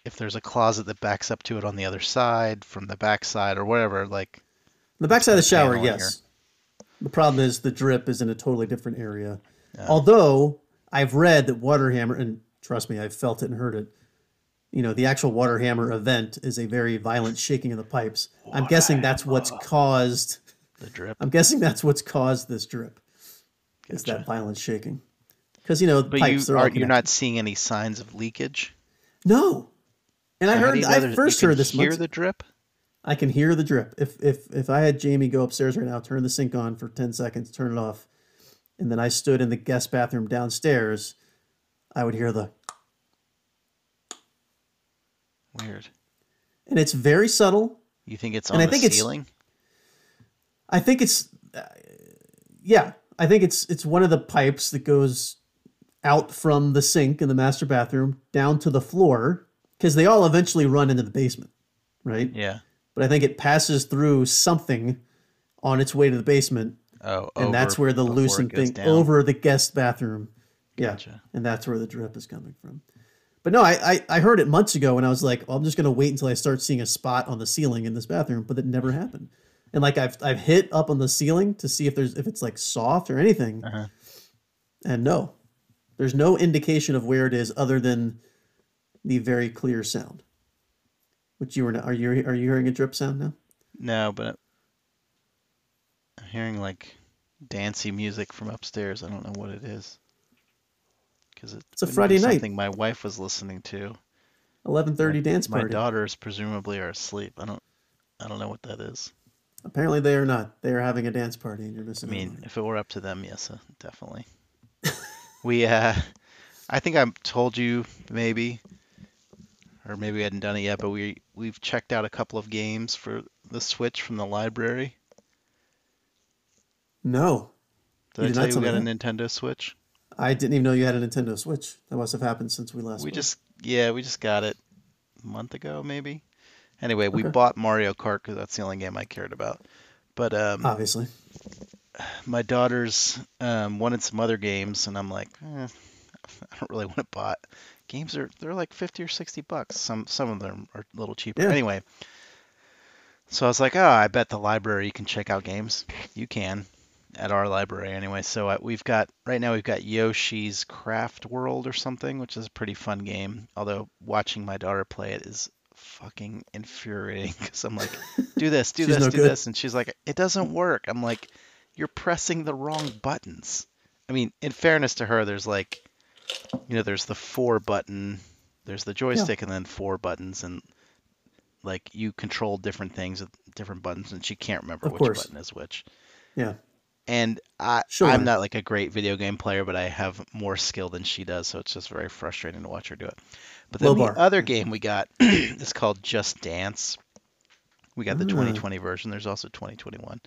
if there's a closet that backs up to it on the other side from the back side or whatever. Like The backside of the shower, yes. The problem is the drip is in a totally different area. Although I've read that water hammer, and trust me, I've felt it and heard it. You know, the actual water hammer event is a very violent shaking of the pipes. I'm guessing that's what's caused. the drip. I'm guessing that's what's caused this drip. Is that violent shaking? Because you know, But pipes you are are you're not seeing any signs of leakage. No, And I So heard I first heard this Hear the drip? I can hear the drip. If if if I had Jamie go upstairs right now, turn the sink on for ten seconds, turn it off, and then I stood in the guest bathroom downstairs, I would hear the Weird. and it's very subtle. You think it's And on I the think it's- ceiling? I think it's uh, yeah, I think it's it's one of the pipes that goes out from the sink in the master bathroom down to the floor because they all eventually run into the basement, right? Yeah. But I think it passes through something on its way to the basement Oh, and that's where the loosened thing down. over the guest bathroom. Yeah, Gotcha. and that's where the drip is coming from. But no, I, I I heard it months ago, and I was like, well, I'm just gonna wait until I start seeing a spot on the ceiling in this bathroom, but it never happened. And like I've I've hit up on the ceiling to see if there's if it's like soft or anything, Uh-huh. and no, there's no indication of where it is other than the very clear sound. Which you were not, are you are you hearing a drip sound now? No, but I'm hearing like dancey music from upstairs. I don't know what it is. Because it It's a Friday night. Something my wife was listening to. Eleven thirty dance party. My daughters presumably are asleep. I don't. I don't know what that is. Apparently they are not. They are having a dance party, and you're I missing. on mean, if it were up to them, yes, uh, definitely. we, uh, I think I told you maybe, or maybe we hadn't done it yet, but we we've checked out a couple of games for the Switch from the library. no, Did You I did tell not you we got a. Nintendo Switch? I didn't even know you had a Nintendo Switch. That must have happened since we last. We spoke. just, yeah, we just got it a month ago, maybe. Anyway, we Okay. bought Mario Kart because that's the only game I cared about. But um, obviously. my daughters um, wanted some other games, and I'm like, eh, I don't really want to buy. Games are they're like fifty or sixty bucks. Some some of them are a little cheaper. Yeah. Anyway, so I was like, oh, I bet the library you can check out games. You can at our library anyway. So uh, we've got right now we've got Yoshi's Craft World or something, which is a pretty fun game. Although watching my daughter play it is fucking infuriating because I'm like, do this, do this, no do good. this, and she's like, it doesn't work. I'm like, you're pressing the wrong buttons. I mean, in fairness to her, there's like, you know, there's the four button, there's the joystick, and then four buttons, and like you control different things with different buttons, and she can't remember Of which course. button is which. Yeah. And I, Sure. I'm not like a great video game player, but I have more skill than she does, so it's just very frustrating to watch her do it. But then Low the bar. other game we got is called Just Dance. We got the Ah. 2020 version. There's also 2021,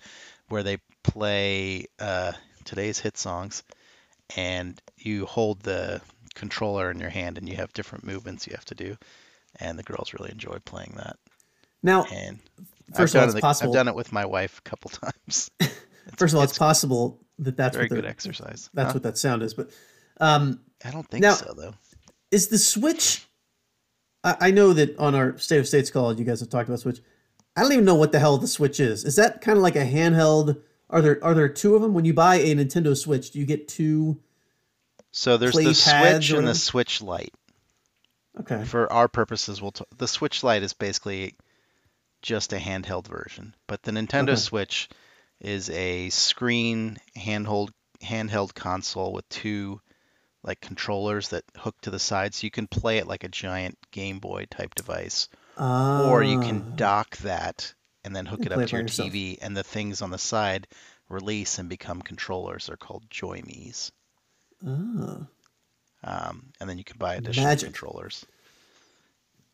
where they play uh, today's hit songs, and you hold the controller in your hand, and you have different movements you have to do. And the girls really enjoy playing that. Now, And first I've of all, it's it, possible. I've done it with my wife a couple times. It's- First of all, it's, it's possible that that's very what good exercise. That's Huh? what that sound is. But um, I don't think Now- so though. is the Switch? I, I know that on our State of States call, you guys have talked about Switch. I don't even know what the hell the Switch is. Is that kind of like a handheld? Are there are there two of them? When you buy a Nintendo Switch, do you get two? So there's the Switch and the? Switch Lite. Okay. For our purposes, we'll t- the Switch Lite is basically just a handheld version, but the Nintendo Okay. Switch is a screen handheld handheld console with two like controllers that hook to the side, so you can play it like a giant Game Boy type device, or you can Ah. dock that and then hook it up to your yourself. TV, and the things on the side release and become controllers. They're called Joy-Me's. Ah. Um, and then you can buy additional Magic. controllers.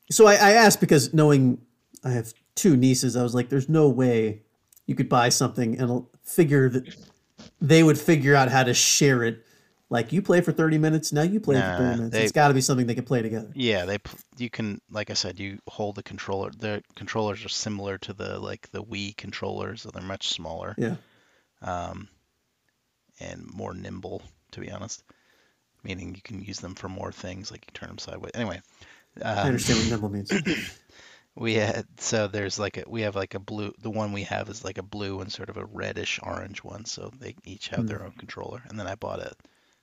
So I, I asked because knowing I have two nieces, I was like, "There's no way you could buy something and figure that they would figure out how to share it. Like you play for 30 minutes, now you play Nah, for 30 minutes. they- it's got to be something they can play together. Yeah, they you can like I said, you hold the controller. The controllers are similar to the like the Wii controllers, so they're much smaller Yeah. um, and more nimble, to be honest. Meaning you can use them for more things, like you turn them sideways. Anyway, I um, understand what nimble means. we had so there's like a we have like a blue. The one we have is like a blue and sort of a reddish orange one. So they each have Hmm. their own controller. And then I bought a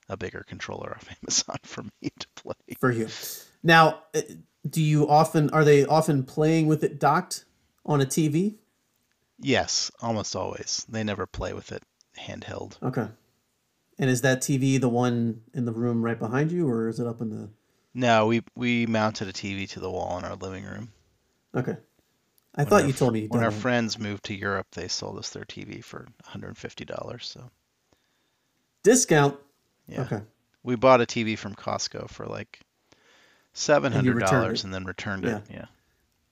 a bigger controller off Amazon for me to play. for you. Now, uh, do you often are they often playing with it docked on a TV? Yes, almost always. They never play with it handheld. Okay. And is that TV the one in the room right behind you, or is it up in the No, we we mounted a TV to the wall in our living room. Okay. I When thought our you told me you'd when our friends moved to Europe, they sold us their TV for $150. So discount. Yeah, Okay. we bought a TV from Costco for like seven hundred dollars and then returned Yeah. it. Yeah.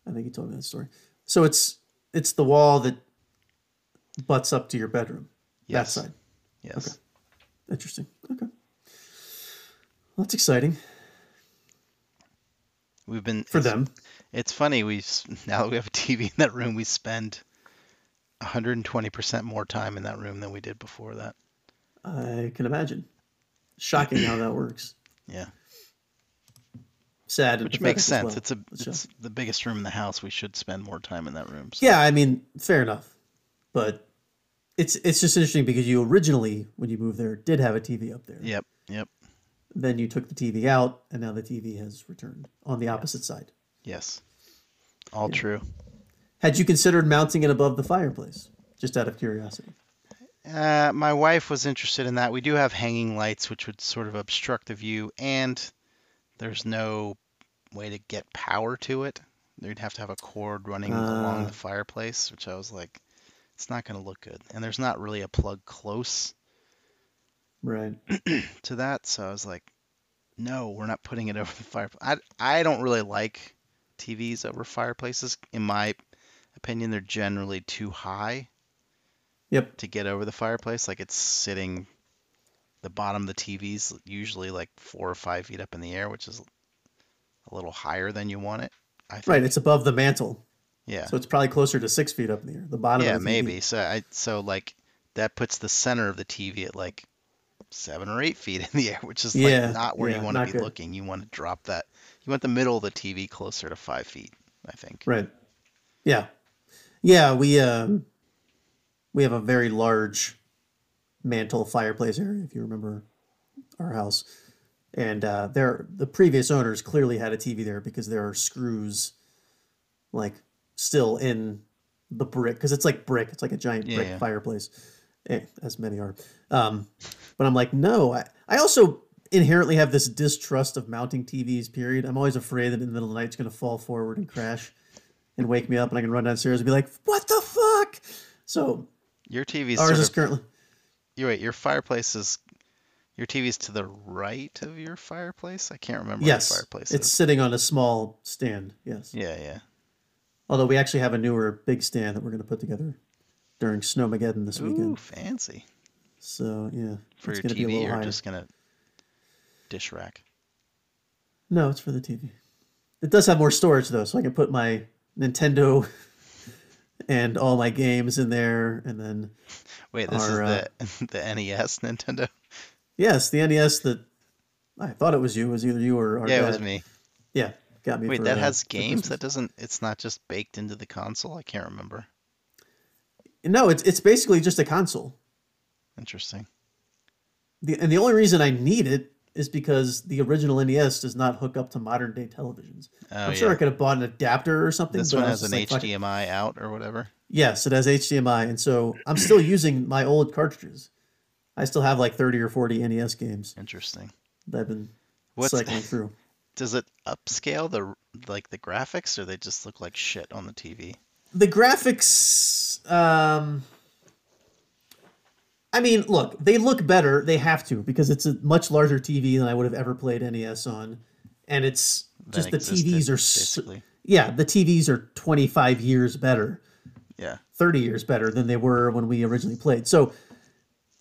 I think you told me that story. So it's it's the wall that butts up to your bedroom. Yes. That side. Yes. Okay. Interesting. Okay. Well, that's exciting We've been for it's- them. It's funny. We now that we have a TV in that room, we spend 120% more time in that room than we did before that. I can imagine. Shocking how that works. Yeah. Sad Which makes sense. well. It's a it's the biggest room in the house. We should spend more time in that room. So. Yeah, I mean, fair enough. But it's it's just interesting because you originally, when you moved there, did have a TV up there. Yep. Yep. Then you took the TV out, and now the TV has returned on the opposite side. Yes. All Yeah. true. Had you considered mounting it above the fireplace? Just out of curiosity. Uh, my wife was interested in that. We do have hanging lights, which would sort of obstruct the view, and there's no way to get power to it. You'd have to have a cord running along Ah. the fireplace, which I was like, it's not going to look good. And there's not really a plug close Right. to that, so I was like, no, we're not putting it over the fireplace. I, I don't really like TVs over fireplaces. In my opinion, they're generally too high Yep. to get over the fireplace. Like it's sitting, the bottom of the TV's usually like four or five feet up in the air, which is a little higher than you want it. I think. Right. It's above the mantle, yeah. so it's probably closer to six feet up in the air. The bottom. yeah, of the TV. maybe. So I so like that puts the center of the TV at like seven or eight feet in the air, which is Yeah, like not where yeah, you want to be good. looking. You want to drop that. You want the middle of the TV closer to five feet. I think. Right. Yeah. Yeah. We um we have a very large mantle fireplace area. If you remember our house, and uh, there the previous owners clearly had a TV there because there are screws like still in the brick because it's like brick. It's like a giant Yeah, brick yeah. fireplace, eh, as many are. Um, but I'm like, no. I, I also inherently have this distrust of mounting TVs. Period. I'm always afraid that in the middle of the night it's going to fall forward and crash and wake me up, and I can run downstairs and be like, "What the fuck?" So Your TV's ours is of. currently You wait. Your fireplace is. Your TV's to the right of your fireplace. I can't remember yes, fireplace it's is. sitting on a small stand. Yes, Yeah, yeah. although we actually have a newer big stand that we're going to put together during Snowmageddon this Ooh, weekend. fancy. So yeah, For it's your going to be a TV, little or higher. just gonna dish rack. No, it's for the TV. It does have more storage though, so I can put my Nintendo and all my games in there, and then Wait, this Our, uh, is the the NES Nintendo. yes, the NES that I thought it was you. It was either you or yeah, it was me. Yeah, got me. Wait, for, that uh, has games. That doesn't. It's not just baked into the console. I can't remember. No, it's it's basically just a console. Interesting. The, and the only reason I need it is because the original NES does not hook up to modern day televisions. Oh I'm sure yeah. I could have bought an adapter or something. This but one has an like. HDMI out or whatever. Yes, it has HDMI, and so I'm still using my old cartridges. I still have like 30 or 40 NES games Interesting. that I've been What's cycling through. does it upscale the like the graphics, or they just look like shit on the TV? The graphics, um, I mean, look, they look better. They have to because it's a much larger TV than I would have ever played NES on, and it's just the TVs are basically. yeah, the TVs are 25 years better, Yeah, 30 years better than they were when we originally played. So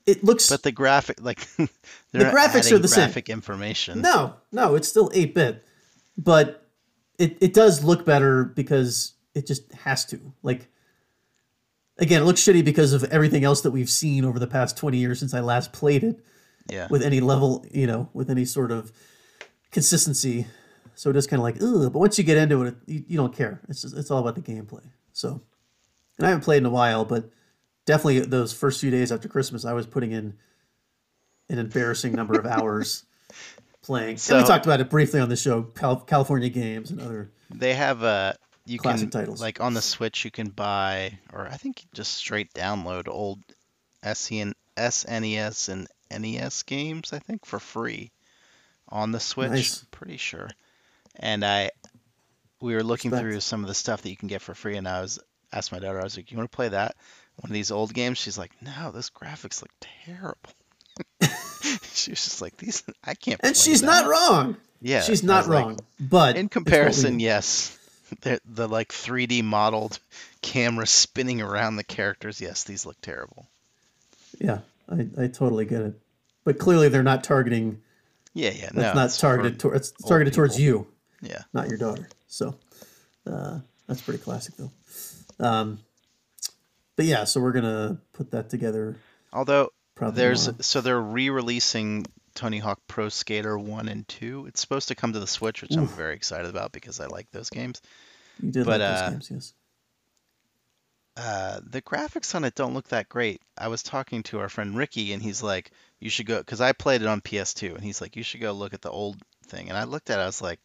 it looks but the graphic like they're graphics are the same. graphic information. no, no, it's still 8 bit, but it it does look better because it just has to. Like again, it looks shitty because of everything else that we've seen over the past 20 years since I last played it Yeah, with any level, you know, with any sort of consistency. So it is kind of like, ugh. But once you get into it, you, you don't care. It's just, it's all about the gameplay. So, and I haven't played in a while, but definitely those first few days after Christmas, I was putting in an embarrassing number of hours playing. and So- we talked about it briefly on the show, Cal- California games and other. they have a you Classic can titles. like on the Switch you can buy or I think just straight download old SN, SNES and NES games I think for free on the Switch. Nice. Pretty sure. And I, we were looking Respect. through some of the stuff that you can get for free, and I was asked my daughter, I was like, "You want to play that? One of these old games?" She's like, "No, those graphics look terrible." she was just like, "These, I can't." And she's that." not wrong. Yeah, she's not like, wrong. but in comparison, yes. The, the like 3D modeled camera spinning around the characters, yes, these look terrible. Yeah, I, I totally get it. But clearly, they're not targeting. Yeah, yeah, That's no, not it's targeted for- toward. It's targeted towards you, yeah. not your daughter. So uh, that's pretty classic, though. Um, but yeah, so we're gonna put that together. Although Probably there's tomorrow. so they're re-releasing Tony Hawk Pro Skater 1 and 2. It's supposed to come to the Switch, which I'm very excited about because I like those games. You did But, like those uh, games, yes. Uh, the graphics on it don't look that great. I was talking to our friend Ricky, and he's like, "You should go," because I played it on PS2, and he's like, "You should go look at the old thing." And I looked at it, I was like,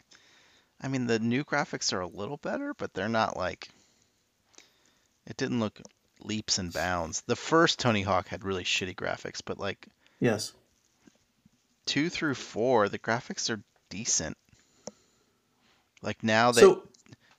I mean, the new graphics are a little better, but they're not like. It didn't look leaps and bounds. The first Tony Hawk had really shitty graphics, but like Yes. Two through four, the graphics are decent. Like now they So,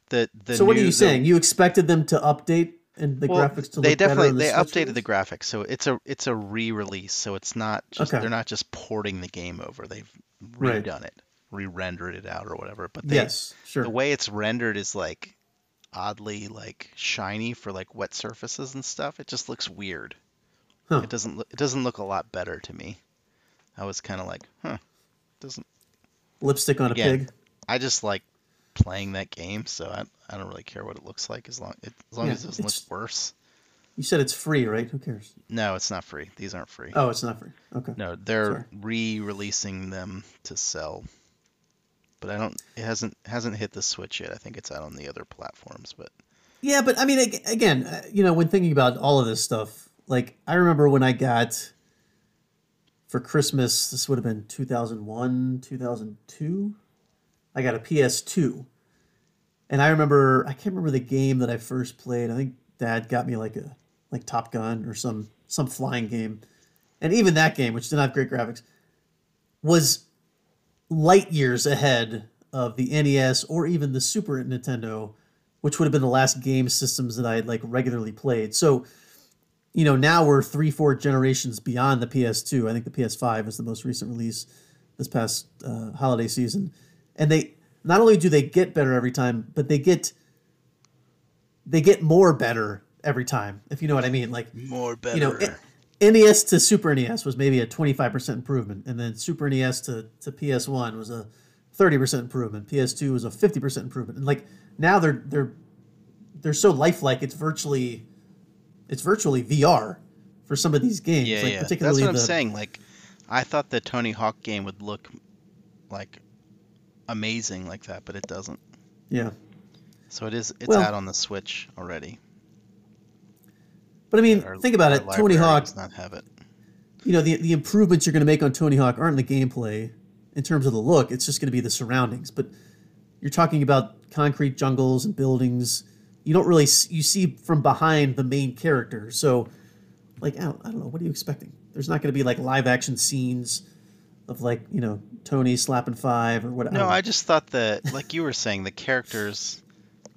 the the so what are you the- saying? You expected them to update and the well, graphics to they look better definitely on the they updated the graphics, so it's a it's a re-release. So it's not just Okay. they're not just porting the game over. They've Right. redone it, re-rendered it out or whatever. But they, Yes, sure. the way it's rendered is like oddly like shiny for like wet surfaces and stuff. It just looks weird. Huh. It doesn't look it doesn't look a lot better to me. I was kind of like, huh, doesn't. Lipstick on a pig. I just like playing that game, so I I don't really care what it looks like as long it, as long Yeah, as it doesn't look worse. You said it's free, right? Who cares? No, it's not free. These aren't free. Oh, it's not free. Okay. No, they're Sorry. re-releasing them to sell. But I don't. It hasn't hasn't hit the Switch yet. I think it's out on the other platforms. But Yeah, but I mean, again, uh, you know, when thinking about all of this stuff, like I remember when I got for Christmas, this would have been 2001, 2002. I got a PS2. And I remember, I can't remember the game that I first played. I think dad got me like a, like Top Gun or some, some flying game. And even that game, which didn't have great graphics, was light years ahead of the NES or even the Super Nintendo, which would have been the last game systems that I had like regularly played. So, you know, now we're three, four generations beyond the PS2. I think the PS5 is the most recent release this past uh, holiday season, and they not only do they get better every time, but they get they get more better every time. If you know what I mean, like more better. you know, I- NES to Super NES was maybe a 25% improvement, and then Super NES to, to PS1 was a 30% improvement. PS2 was a 50% improvement. And like now they're they're they're so lifelike, it's virtually it's virtually VR for some of these games. yeah, like yeah. That's particularly what I'm saying. Like, I thought the Tony Hawk game would look like amazing like that, but it doesn't. Yeah. So it is. It's Well- out on the Switch already. But I mean, Our- think about it. Tony Hawk, does not have it. you know, the, the improvements you're going to make on Tony Hawk aren't in the gameplay in terms of the look. It's just going to be the surroundings. But you're talking about concrete jungles and buildings. You don't really you see from behind the main character. So, like, I don't, I don't know. What are you expecting? There's not going to be like live action scenes of like you know Tony slapping five or whatever. No, don't. I just thought that, like you were saying, the characters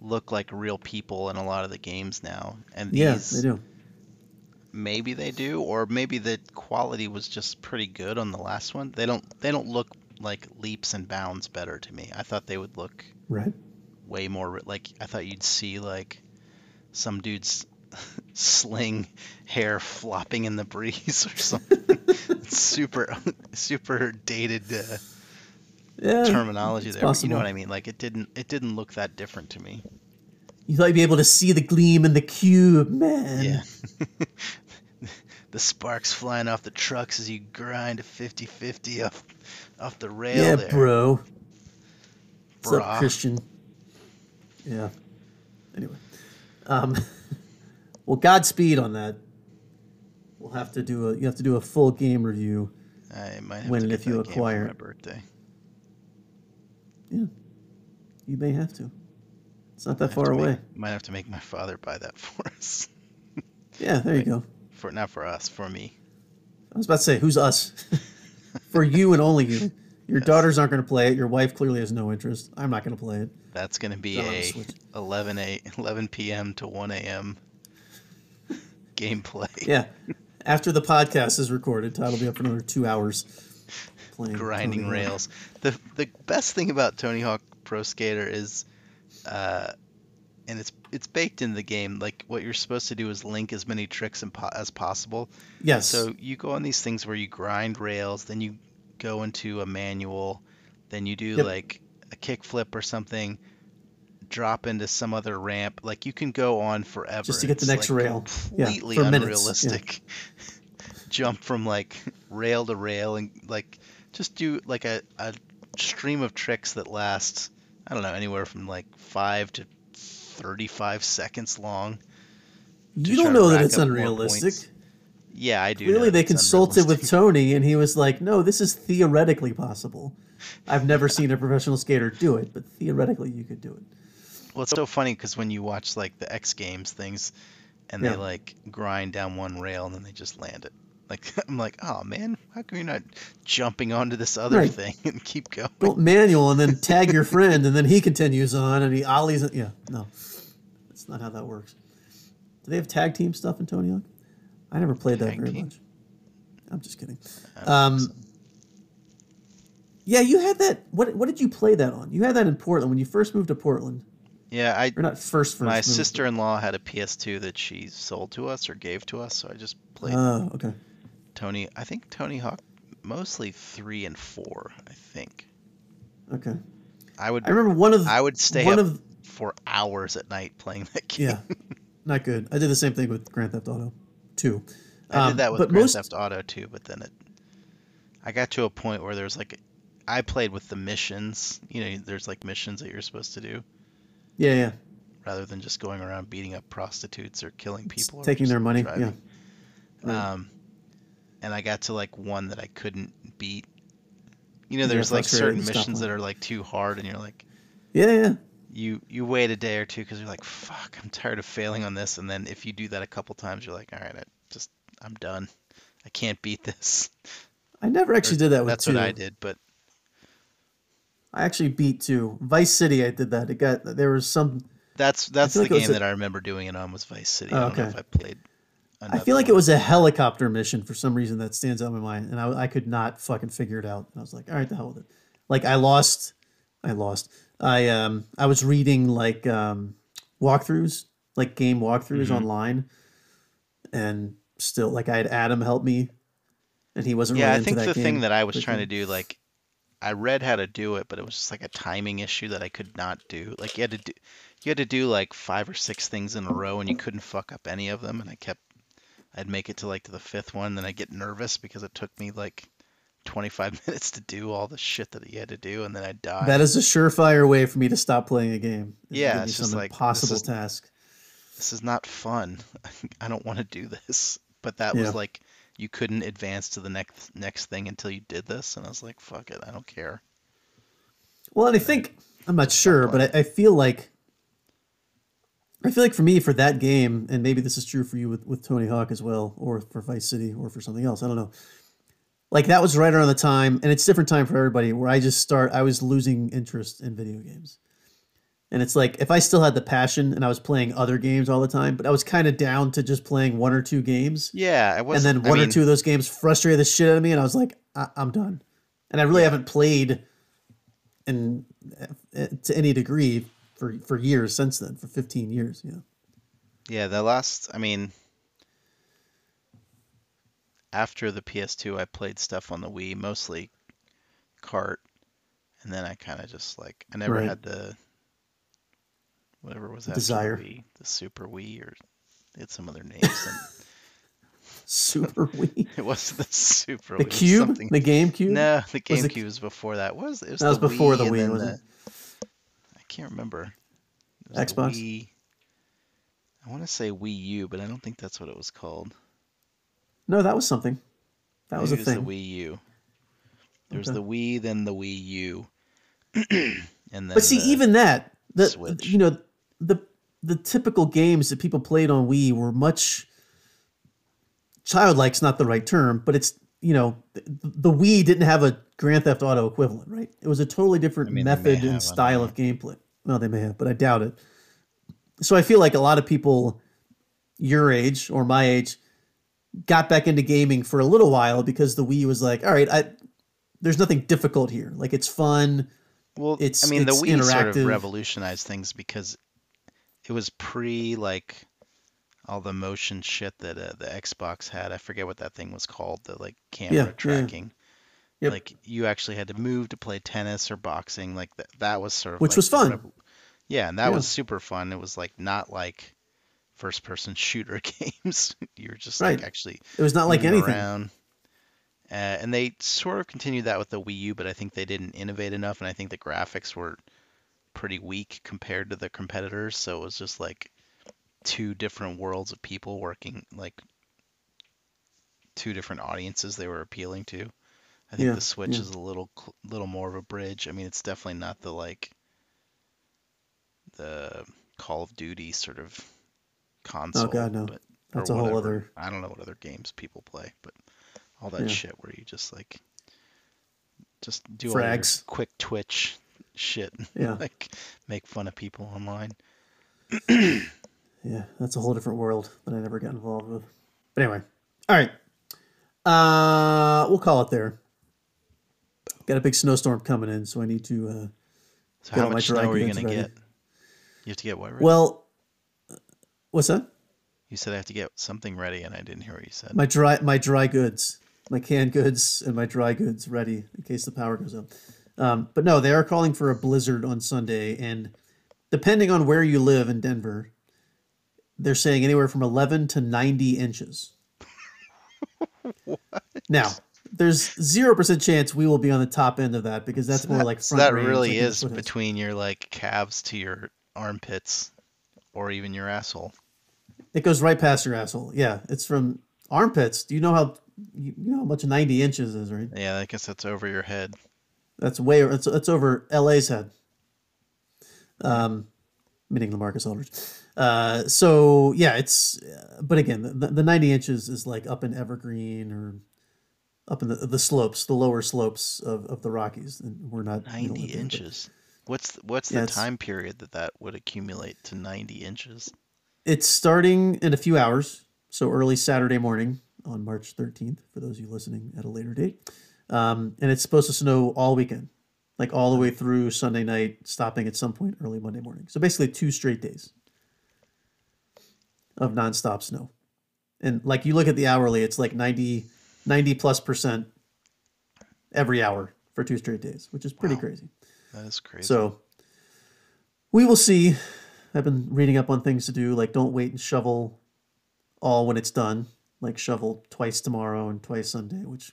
look like real people in a lot of the games now, and these yeah, they do. maybe they do, or maybe the quality was just pretty good on the last one. They don't they don't look like leaps and bounds better to me. I thought they would look Right. Way more like I thought you'd see like some dude's sling hair flopping in the breeze or something. super super dated uh, Yeah. terminology there. You know what I mean? Like it didn't it didn't look that different to me. You thought you'd be able to see the gleam in the cube, man. Yeah. the sparks flying off the trucks as you grind a 50-50 off off the rail Yeah, there. bro. What's up, Christian? Yeah. Anyway, um, well, Godspeed on that. We'll have to do a. You have to do a full game review. I might have When to and get if you that game for acquire my birthday. Yeah, you may have to. It's not that far away. Make, might have to make my father buy that for us. Yeah, there you go. For not for us, for me. I was about to say, who's us? For you and only you. Your daughters aren't going to play it. Your wife clearly has no interest. I'm not going to play it. That's going to be a 11 a 11 p.m. to 1 a.m. gameplay. Yeah. After the podcast is recorded, Todd will be up for another two hours playing grinding Tony Hawk. rails. The the best thing about Tony Hawk Pro Skater is, uh, and it's it's baked in the game. Like what you're supposed to do is link as many tricks po- as possible. Yes. So you go on these things where you grind rails, then you go into a manual, then you do Yep. like a kickflip or something, drop into some other ramp. Like you can go on forever. Just to get the It's, next like, rail. Completely yeah. unrealistic. Jump from like rail to rail and like just do like a, a stream of tricks that lasts I don't know anywhere from like five to thirty-five seconds long. you don't know that it's unrealistic. Yeah, I do. Really, they consulted with. Tony, and he was like, "No, this is theoretically possible. I've never seen a professional skater do it, but theoretically, you could do it." Well, it's so funny because when you watch like the X Games things, and Yeah. they like grind down one rail and then they just land it. Like I'm like, oh man, how come you're not jumping onto this other Right. thing and keep going? Go manual and then tag your friend, and then he continues on, and he ollies. Yeah, no, that's not how that works. Do they have tag team stuff in Tony Hawk? I never played that very much. I'm just kidding. Um. Yeah, you had that. What what did you play that on? You had that in Portland when you first moved to Portland, yeah, I or not first? first my sister-in-law had a PS2 that she sold to us or gave to us, so I just played Oh, okay. Tony. I think Tony Hawk, mostly three and four. I think Okay. I would I remember one of I would stay one of for hours at night playing that game. yeah, not good. I did the same thing with Grand Theft Auto, two. I Um, did that with Grand most- Theft Auto too, but then it, I got to a point where there's like, I played with the missions. You know, there's like missions that you're supposed to do Yeah, yeah. rather than just going around beating up prostitutes or killing people. or taking their money. driving. Yeah. Right. Um, and I got to like one that I couldn't beat. You know, there's like certain missions that are like too hard, and you're like, Yeah, yeah. You you wait a day or two because you're like, fuck, I'm tired of failing on this. And then if you do that a couple times, you're like, all right, I just I'm done. I can't beat this. I never actually did that with That's two. what I did, but I actually beat two. Vice City, I did that. It got there was some. That's that's the like game a- that I remember doing it on was Vice City. Oh, I don't know okay. if I played. I feel like it was a helicopter mission for some reason that stands out in my mind, and I, I could not fucking figure it out. I was like, all right, the hell with it. Like I lost, I lost. I um I was reading like um walkthroughs, like game walkthroughs Mhm. online, and still like I had Adam help me, and he wasn't. Yeah, really I think the thing that I was trying to do, like, I read how to do it, but it was just like a timing issue that I could not do. Like you had to do, you had to do like five or six things in a row, and you couldn't fuck up any of them. And I kept, I'd make it to like to the fifth one, then I get nervous because it took me like 25 minutes to do all the shit that you had to do, and then I'd die. That is a surefire way for me to stop playing a game. Yeah, it's just like, this impossible is- task. this is not fun. I don't want to do this. But that Yeah. was like you couldn't advance to the next next thing until you did this, and I was like, fuck it, I don't care. Well, and I think I'm not sure, but I, I feel like I feel like for me for that game, and maybe this is true for you with, with Tony Hawk as well, or for Vice City, or for something else. I don't know. Like that was right around the time, and it's different time for everybody. Where I just start, I was losing interest in video games, and it's like if I still had the passion and I was playing other games all the time, but I was kind of down to just playing one or two games, Yeah, I and was. then I one mean, or two of those games frustrated the shit out of me, and I was like, I- I'm done. And I really haven't played in uh, to any degree for for years since then, for 15 years. You know, Yeah, the last, I mean, after the PS2, I played stuff on the Wii, mostly Cart, and then I kind of just like, I never Right. had the, whatever was that Desire. the Wii, the Super Wii, or had some other names. And Super Wii, it wasn't the Super the Wii. was Cube, something- the GameCube. No, the Was the- GameCube was before that. What was it? Was That was the before the Wii, wasn't the- I can't remember. Was the Xbox? Wii- I want to say Wii U, but I don't think that's what it was called. No, that was something. That was a Maybe was thing. the Wii U. There was Okay. the Wii, then the Wii U, and then. But see, the- even that, the Switch. you know, the the typical games that people played on Wii were much childlike's not the right term, but it's you know, the, the Wii didn't have a Grand Theft Auto equivalent, right? It was a totally different I mean, method and style of gameplay. Well, they may have, but I doubt it. So I feel like a lot of people your age or my age got back into gaming for a little while because the Wii was like, all right, I there's nothing difficult here. Like it's fun. Well, It's- I mean, the it's Wii sort of revolutionized things because it was pre like all the motion shit that uh, the Xbox had. I forget what that thing was called. The like camera Yeah, yeah. tracking. Yep. Like you actually had to move to play tennis or boxing. Like that. That was sort of Which like was fun. rev- yeah, and that Yeah. was super fun. It was like not like first person shooter games. You're just Right. like actually It was not like anything. around. Uh, and they sort of continued that with the Wii U, but I think they didn't innovate enough, and I think the graphics were pretty weak compared to the competitors. So it was just like two different worlds of people working, like two different audiences they were appealing to. I think Yeah, the Switch yeah. is a little little more of a bridge. I mean, it's definitely not the like the Call of Duty sort of console. Oh, God, no. But, That's a whole other- I don't know what other games people play, but all that Yeah. shit where you just like just do Frags. quick twitch shit, Yeah. like make fun of people online. Yeah, that's a whole different world that I never got involved with. But anyway, all right. Uh, we'll call it there. Got a big snowstorm coming in, so I need to. Uh, So how much snow are you gonna ready. get? You have to get what well, what's that? you said I have to get something ready, and I didn't hear what you said. My dry my dry goods, my canned goods, and my dry goods ready in case the power goes out. Um, but no, they are calling for a blizzard on Sunday, and depending on where you live in Denver, they're saying anywhere from 11 to 90 inches. Now, there's zero percent chance we will be on the top end of that because that's So more that- like so that range, really like is between your like calves to your armpits, or even your asshole. It goes right past your asshole. Yeah, it's from armpits. Do you know how you you know how much 90 inches is, right? Yeah, I guess that's over your head. That's way it's it's over LA's head. Um, meaning Lamarcus Aldridge. Uh, so yeah, it's but again, the, the 90 inches is like up in Evergreen or up in the the slopes, the lower slopes of, of the Rockies, and we're not we don't live Ninety there, but- inches. What's what's Yeah, the time period that that would accumulate to ninety inches? It's starting in a few hours, so early Saturday morning on March 13th, for those of you listening at a later date. Um, and it's supposed to snow all weekend, like all the way through Sunday night, stopping at some point early Monday morning. So basically, two straight days of nonstop snow. And like you look at the hourly, it's like 90, 90 plus percent every hour for two straight days, which is pretty Wow. crazy. That is crazy. So we will see. I've been reading up on things to do, like don't wait and shovel all when it's done. Like shovel twice tomorrow and twice Sunday, which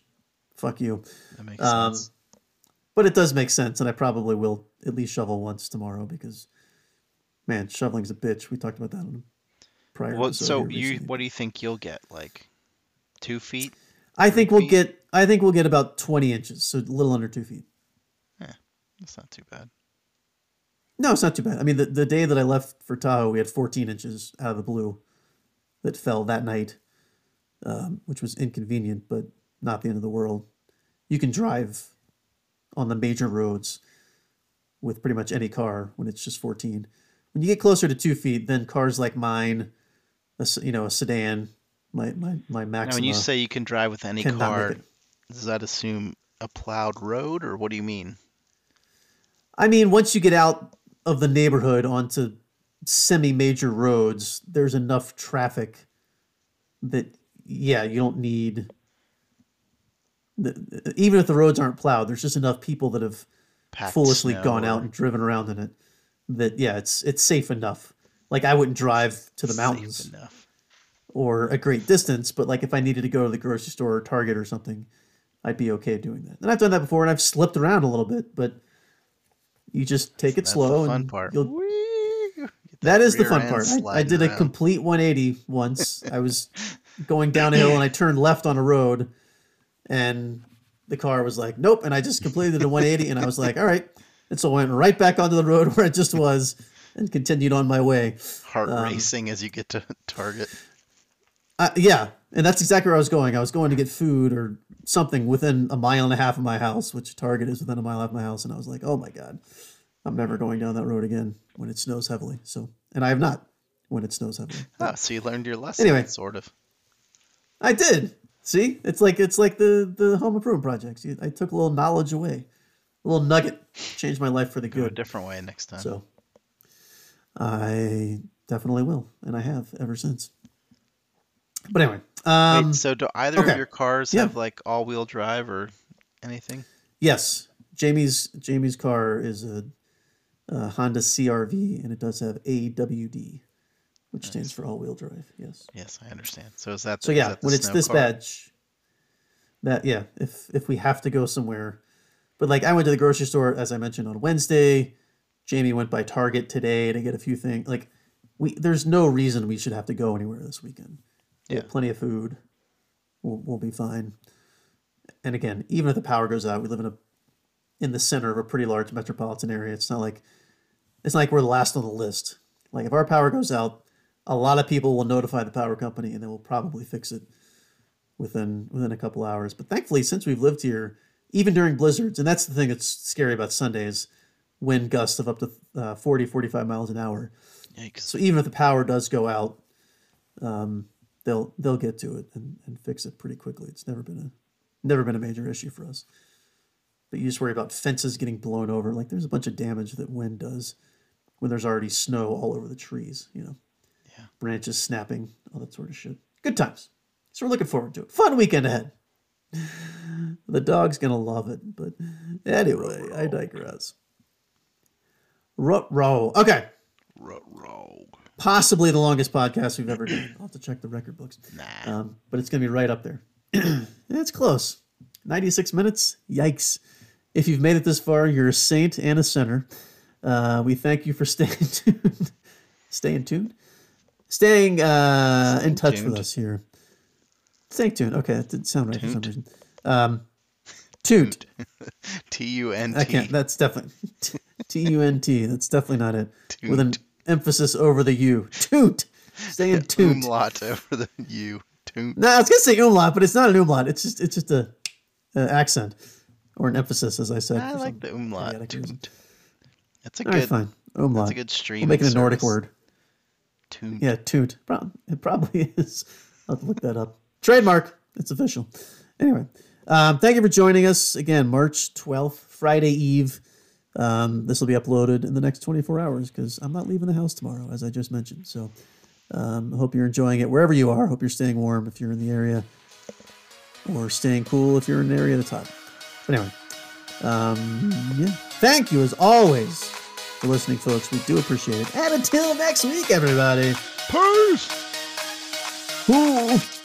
fuck you. that makes Um, sense. but it does make sense, and I probably will at least shovel once tomorrow because man, shoveling's a bitch. We talked about that on prior. Well, so you, what do you think you'll get? Like two feet? I think we'll feet? get I think we'll get about twenty inches, so a little under two feet. That's not too bad. No, it's not too bad. I mean, the, the day that I left for Tahoe, we had 14 inches out of the blue that fell that night, um, which was inconvenient, but not the end of the world. You can drive on the major roads with pretty much any car when it's just 14. When you get closer to two feet, then cars like mine, a, you know, a sedan, my my my Now, when you say you can drive with any car, does that assume a plowed road, or what do you mean? I mean, once you get out of the neighborhood onto semi-major roads, there's enough traffic that yeah, you don't need. The, even if the roads aren't plowed, there's just enough people that have Packed foolishly gone out and driven around in it that yeah, it's it's safe enough. Like I wouldn't drive to the mountains enough. or a great distance, but like if I needed to go to the grocery store or Target or something, I'd be okay doing that. And I've done that before, and I've slipped around a little bit, but you just take it That's slow the fun and part. you'll that is the fun part. I, I sliding did a complete 180 once. I was going down a hill and I turned left on a road, and the car was like, "Nope," and I just completed a 180, and I was like, "All right," and so I went right back onto the road where I just was, and continued on my way. Heart um, racing as you get to target. Uh, yeah, and that's exactly where I was going. I was going to get food or something within a mile and a half of my house, which Target is within a mile and a half of my house, and I was like, oh my god, I'm never going down that road again when it snows heavily. So, and I have not when it snows heavily. Oh, so you learned your lesson, Anyway. sort of. I did. See, it's like it's like the the home improvement projects. I took a little knowledge away, a little nugget, changed my life for the Go a different way next time. So, I definitely will, and I have ever since. But anyway, um, Wait, so do either okay. of your cars Yeah. have like all-wheel drive or anything? yes, Jamie's Jamie's car is a, a Honda CRV, and it does have AWD, which stands for all-wheel drive. Yes. Yes, I understand. So is that So is yeah, the when it's this car? badge, that yeah, if if we have to go somewhere, but like I went to the grocery store as I mentioned on Wednesday. Jamie went by Target today to get a few things. Like we, there's no reason we should have to go anywhere this weekend. Yeah. plenty of food. We'll we'll be fine. And again, even if the power goes out, we live in a in the center of a pretty large metropolitan area. It's not like it's not like we're the last on the list. Like if our power goes out, a lot of people will notify the power company and they will probably fix it within within a couple hours. But thankfully, since we've lived here, even during blizzards, and that's the thing that's scary about Sundays, wind gusts of up to uh, 40, 45 miles an hour. Yikes. So even if the power does go out, um, they'll they'll get to it and, and fix it pretty quickly. It's never been a never been a major issue for us. But you just worry about fences getting blown over. Like there's a bunch of damage that wind does when there's already snow all over the trees. You know, Yeah. branches snapping, all that sort of shit. Good times. So we're looking forward to it. Fun weekend ahead. The dog's gonna love it. But anyway, I digress. Rut row. Okay Rogue. Possibly the longest podcast we've ever done. I'll have to check the record books. Nah. Um, but it's going to be right up there. it's close. 96 minutes. Yikes. If you've made it this far, you're a saint and a sinner. Uh, we thank you for staying tuned. staying tuned? Staying uh, in touch tuned. with us here. Stay tuned. Okay, that didn't sound right for some reason. Um, tuned. T U N I can't. That's definitely T U N T. That's definitely not it. With an. Emphasis over the U. Toot. Staying tuned. Umlaut over the U. Toot. No, I was gonna say umlaut, but it's not an umlaut. It's just it's just a, a accent or an emphasis, as I said. I like the umlaut. Toot. That's a All right, good. fine. Umlaut. That's a good stream. We'll make it a Nordic word. Toot. Yeah, toot. It probably is. I'll have to look that up. Trademark. It's official. Anyway, um, thank you for joining us again. March twelfth, Friday Eve. Um, this will be uploaded in the next 24 hours because I'm not leaving the house tomorrow, as I just mentioned. So, um, I hope you're enjoying it wherever you are. Hope you're staying warm if you're in the area, or staying cool if you're in the area that's hot. But anyway, um, yeah. Thank you as always for listening, folks. We do appreciate it. And until next week, everybody. Peace! Ooh.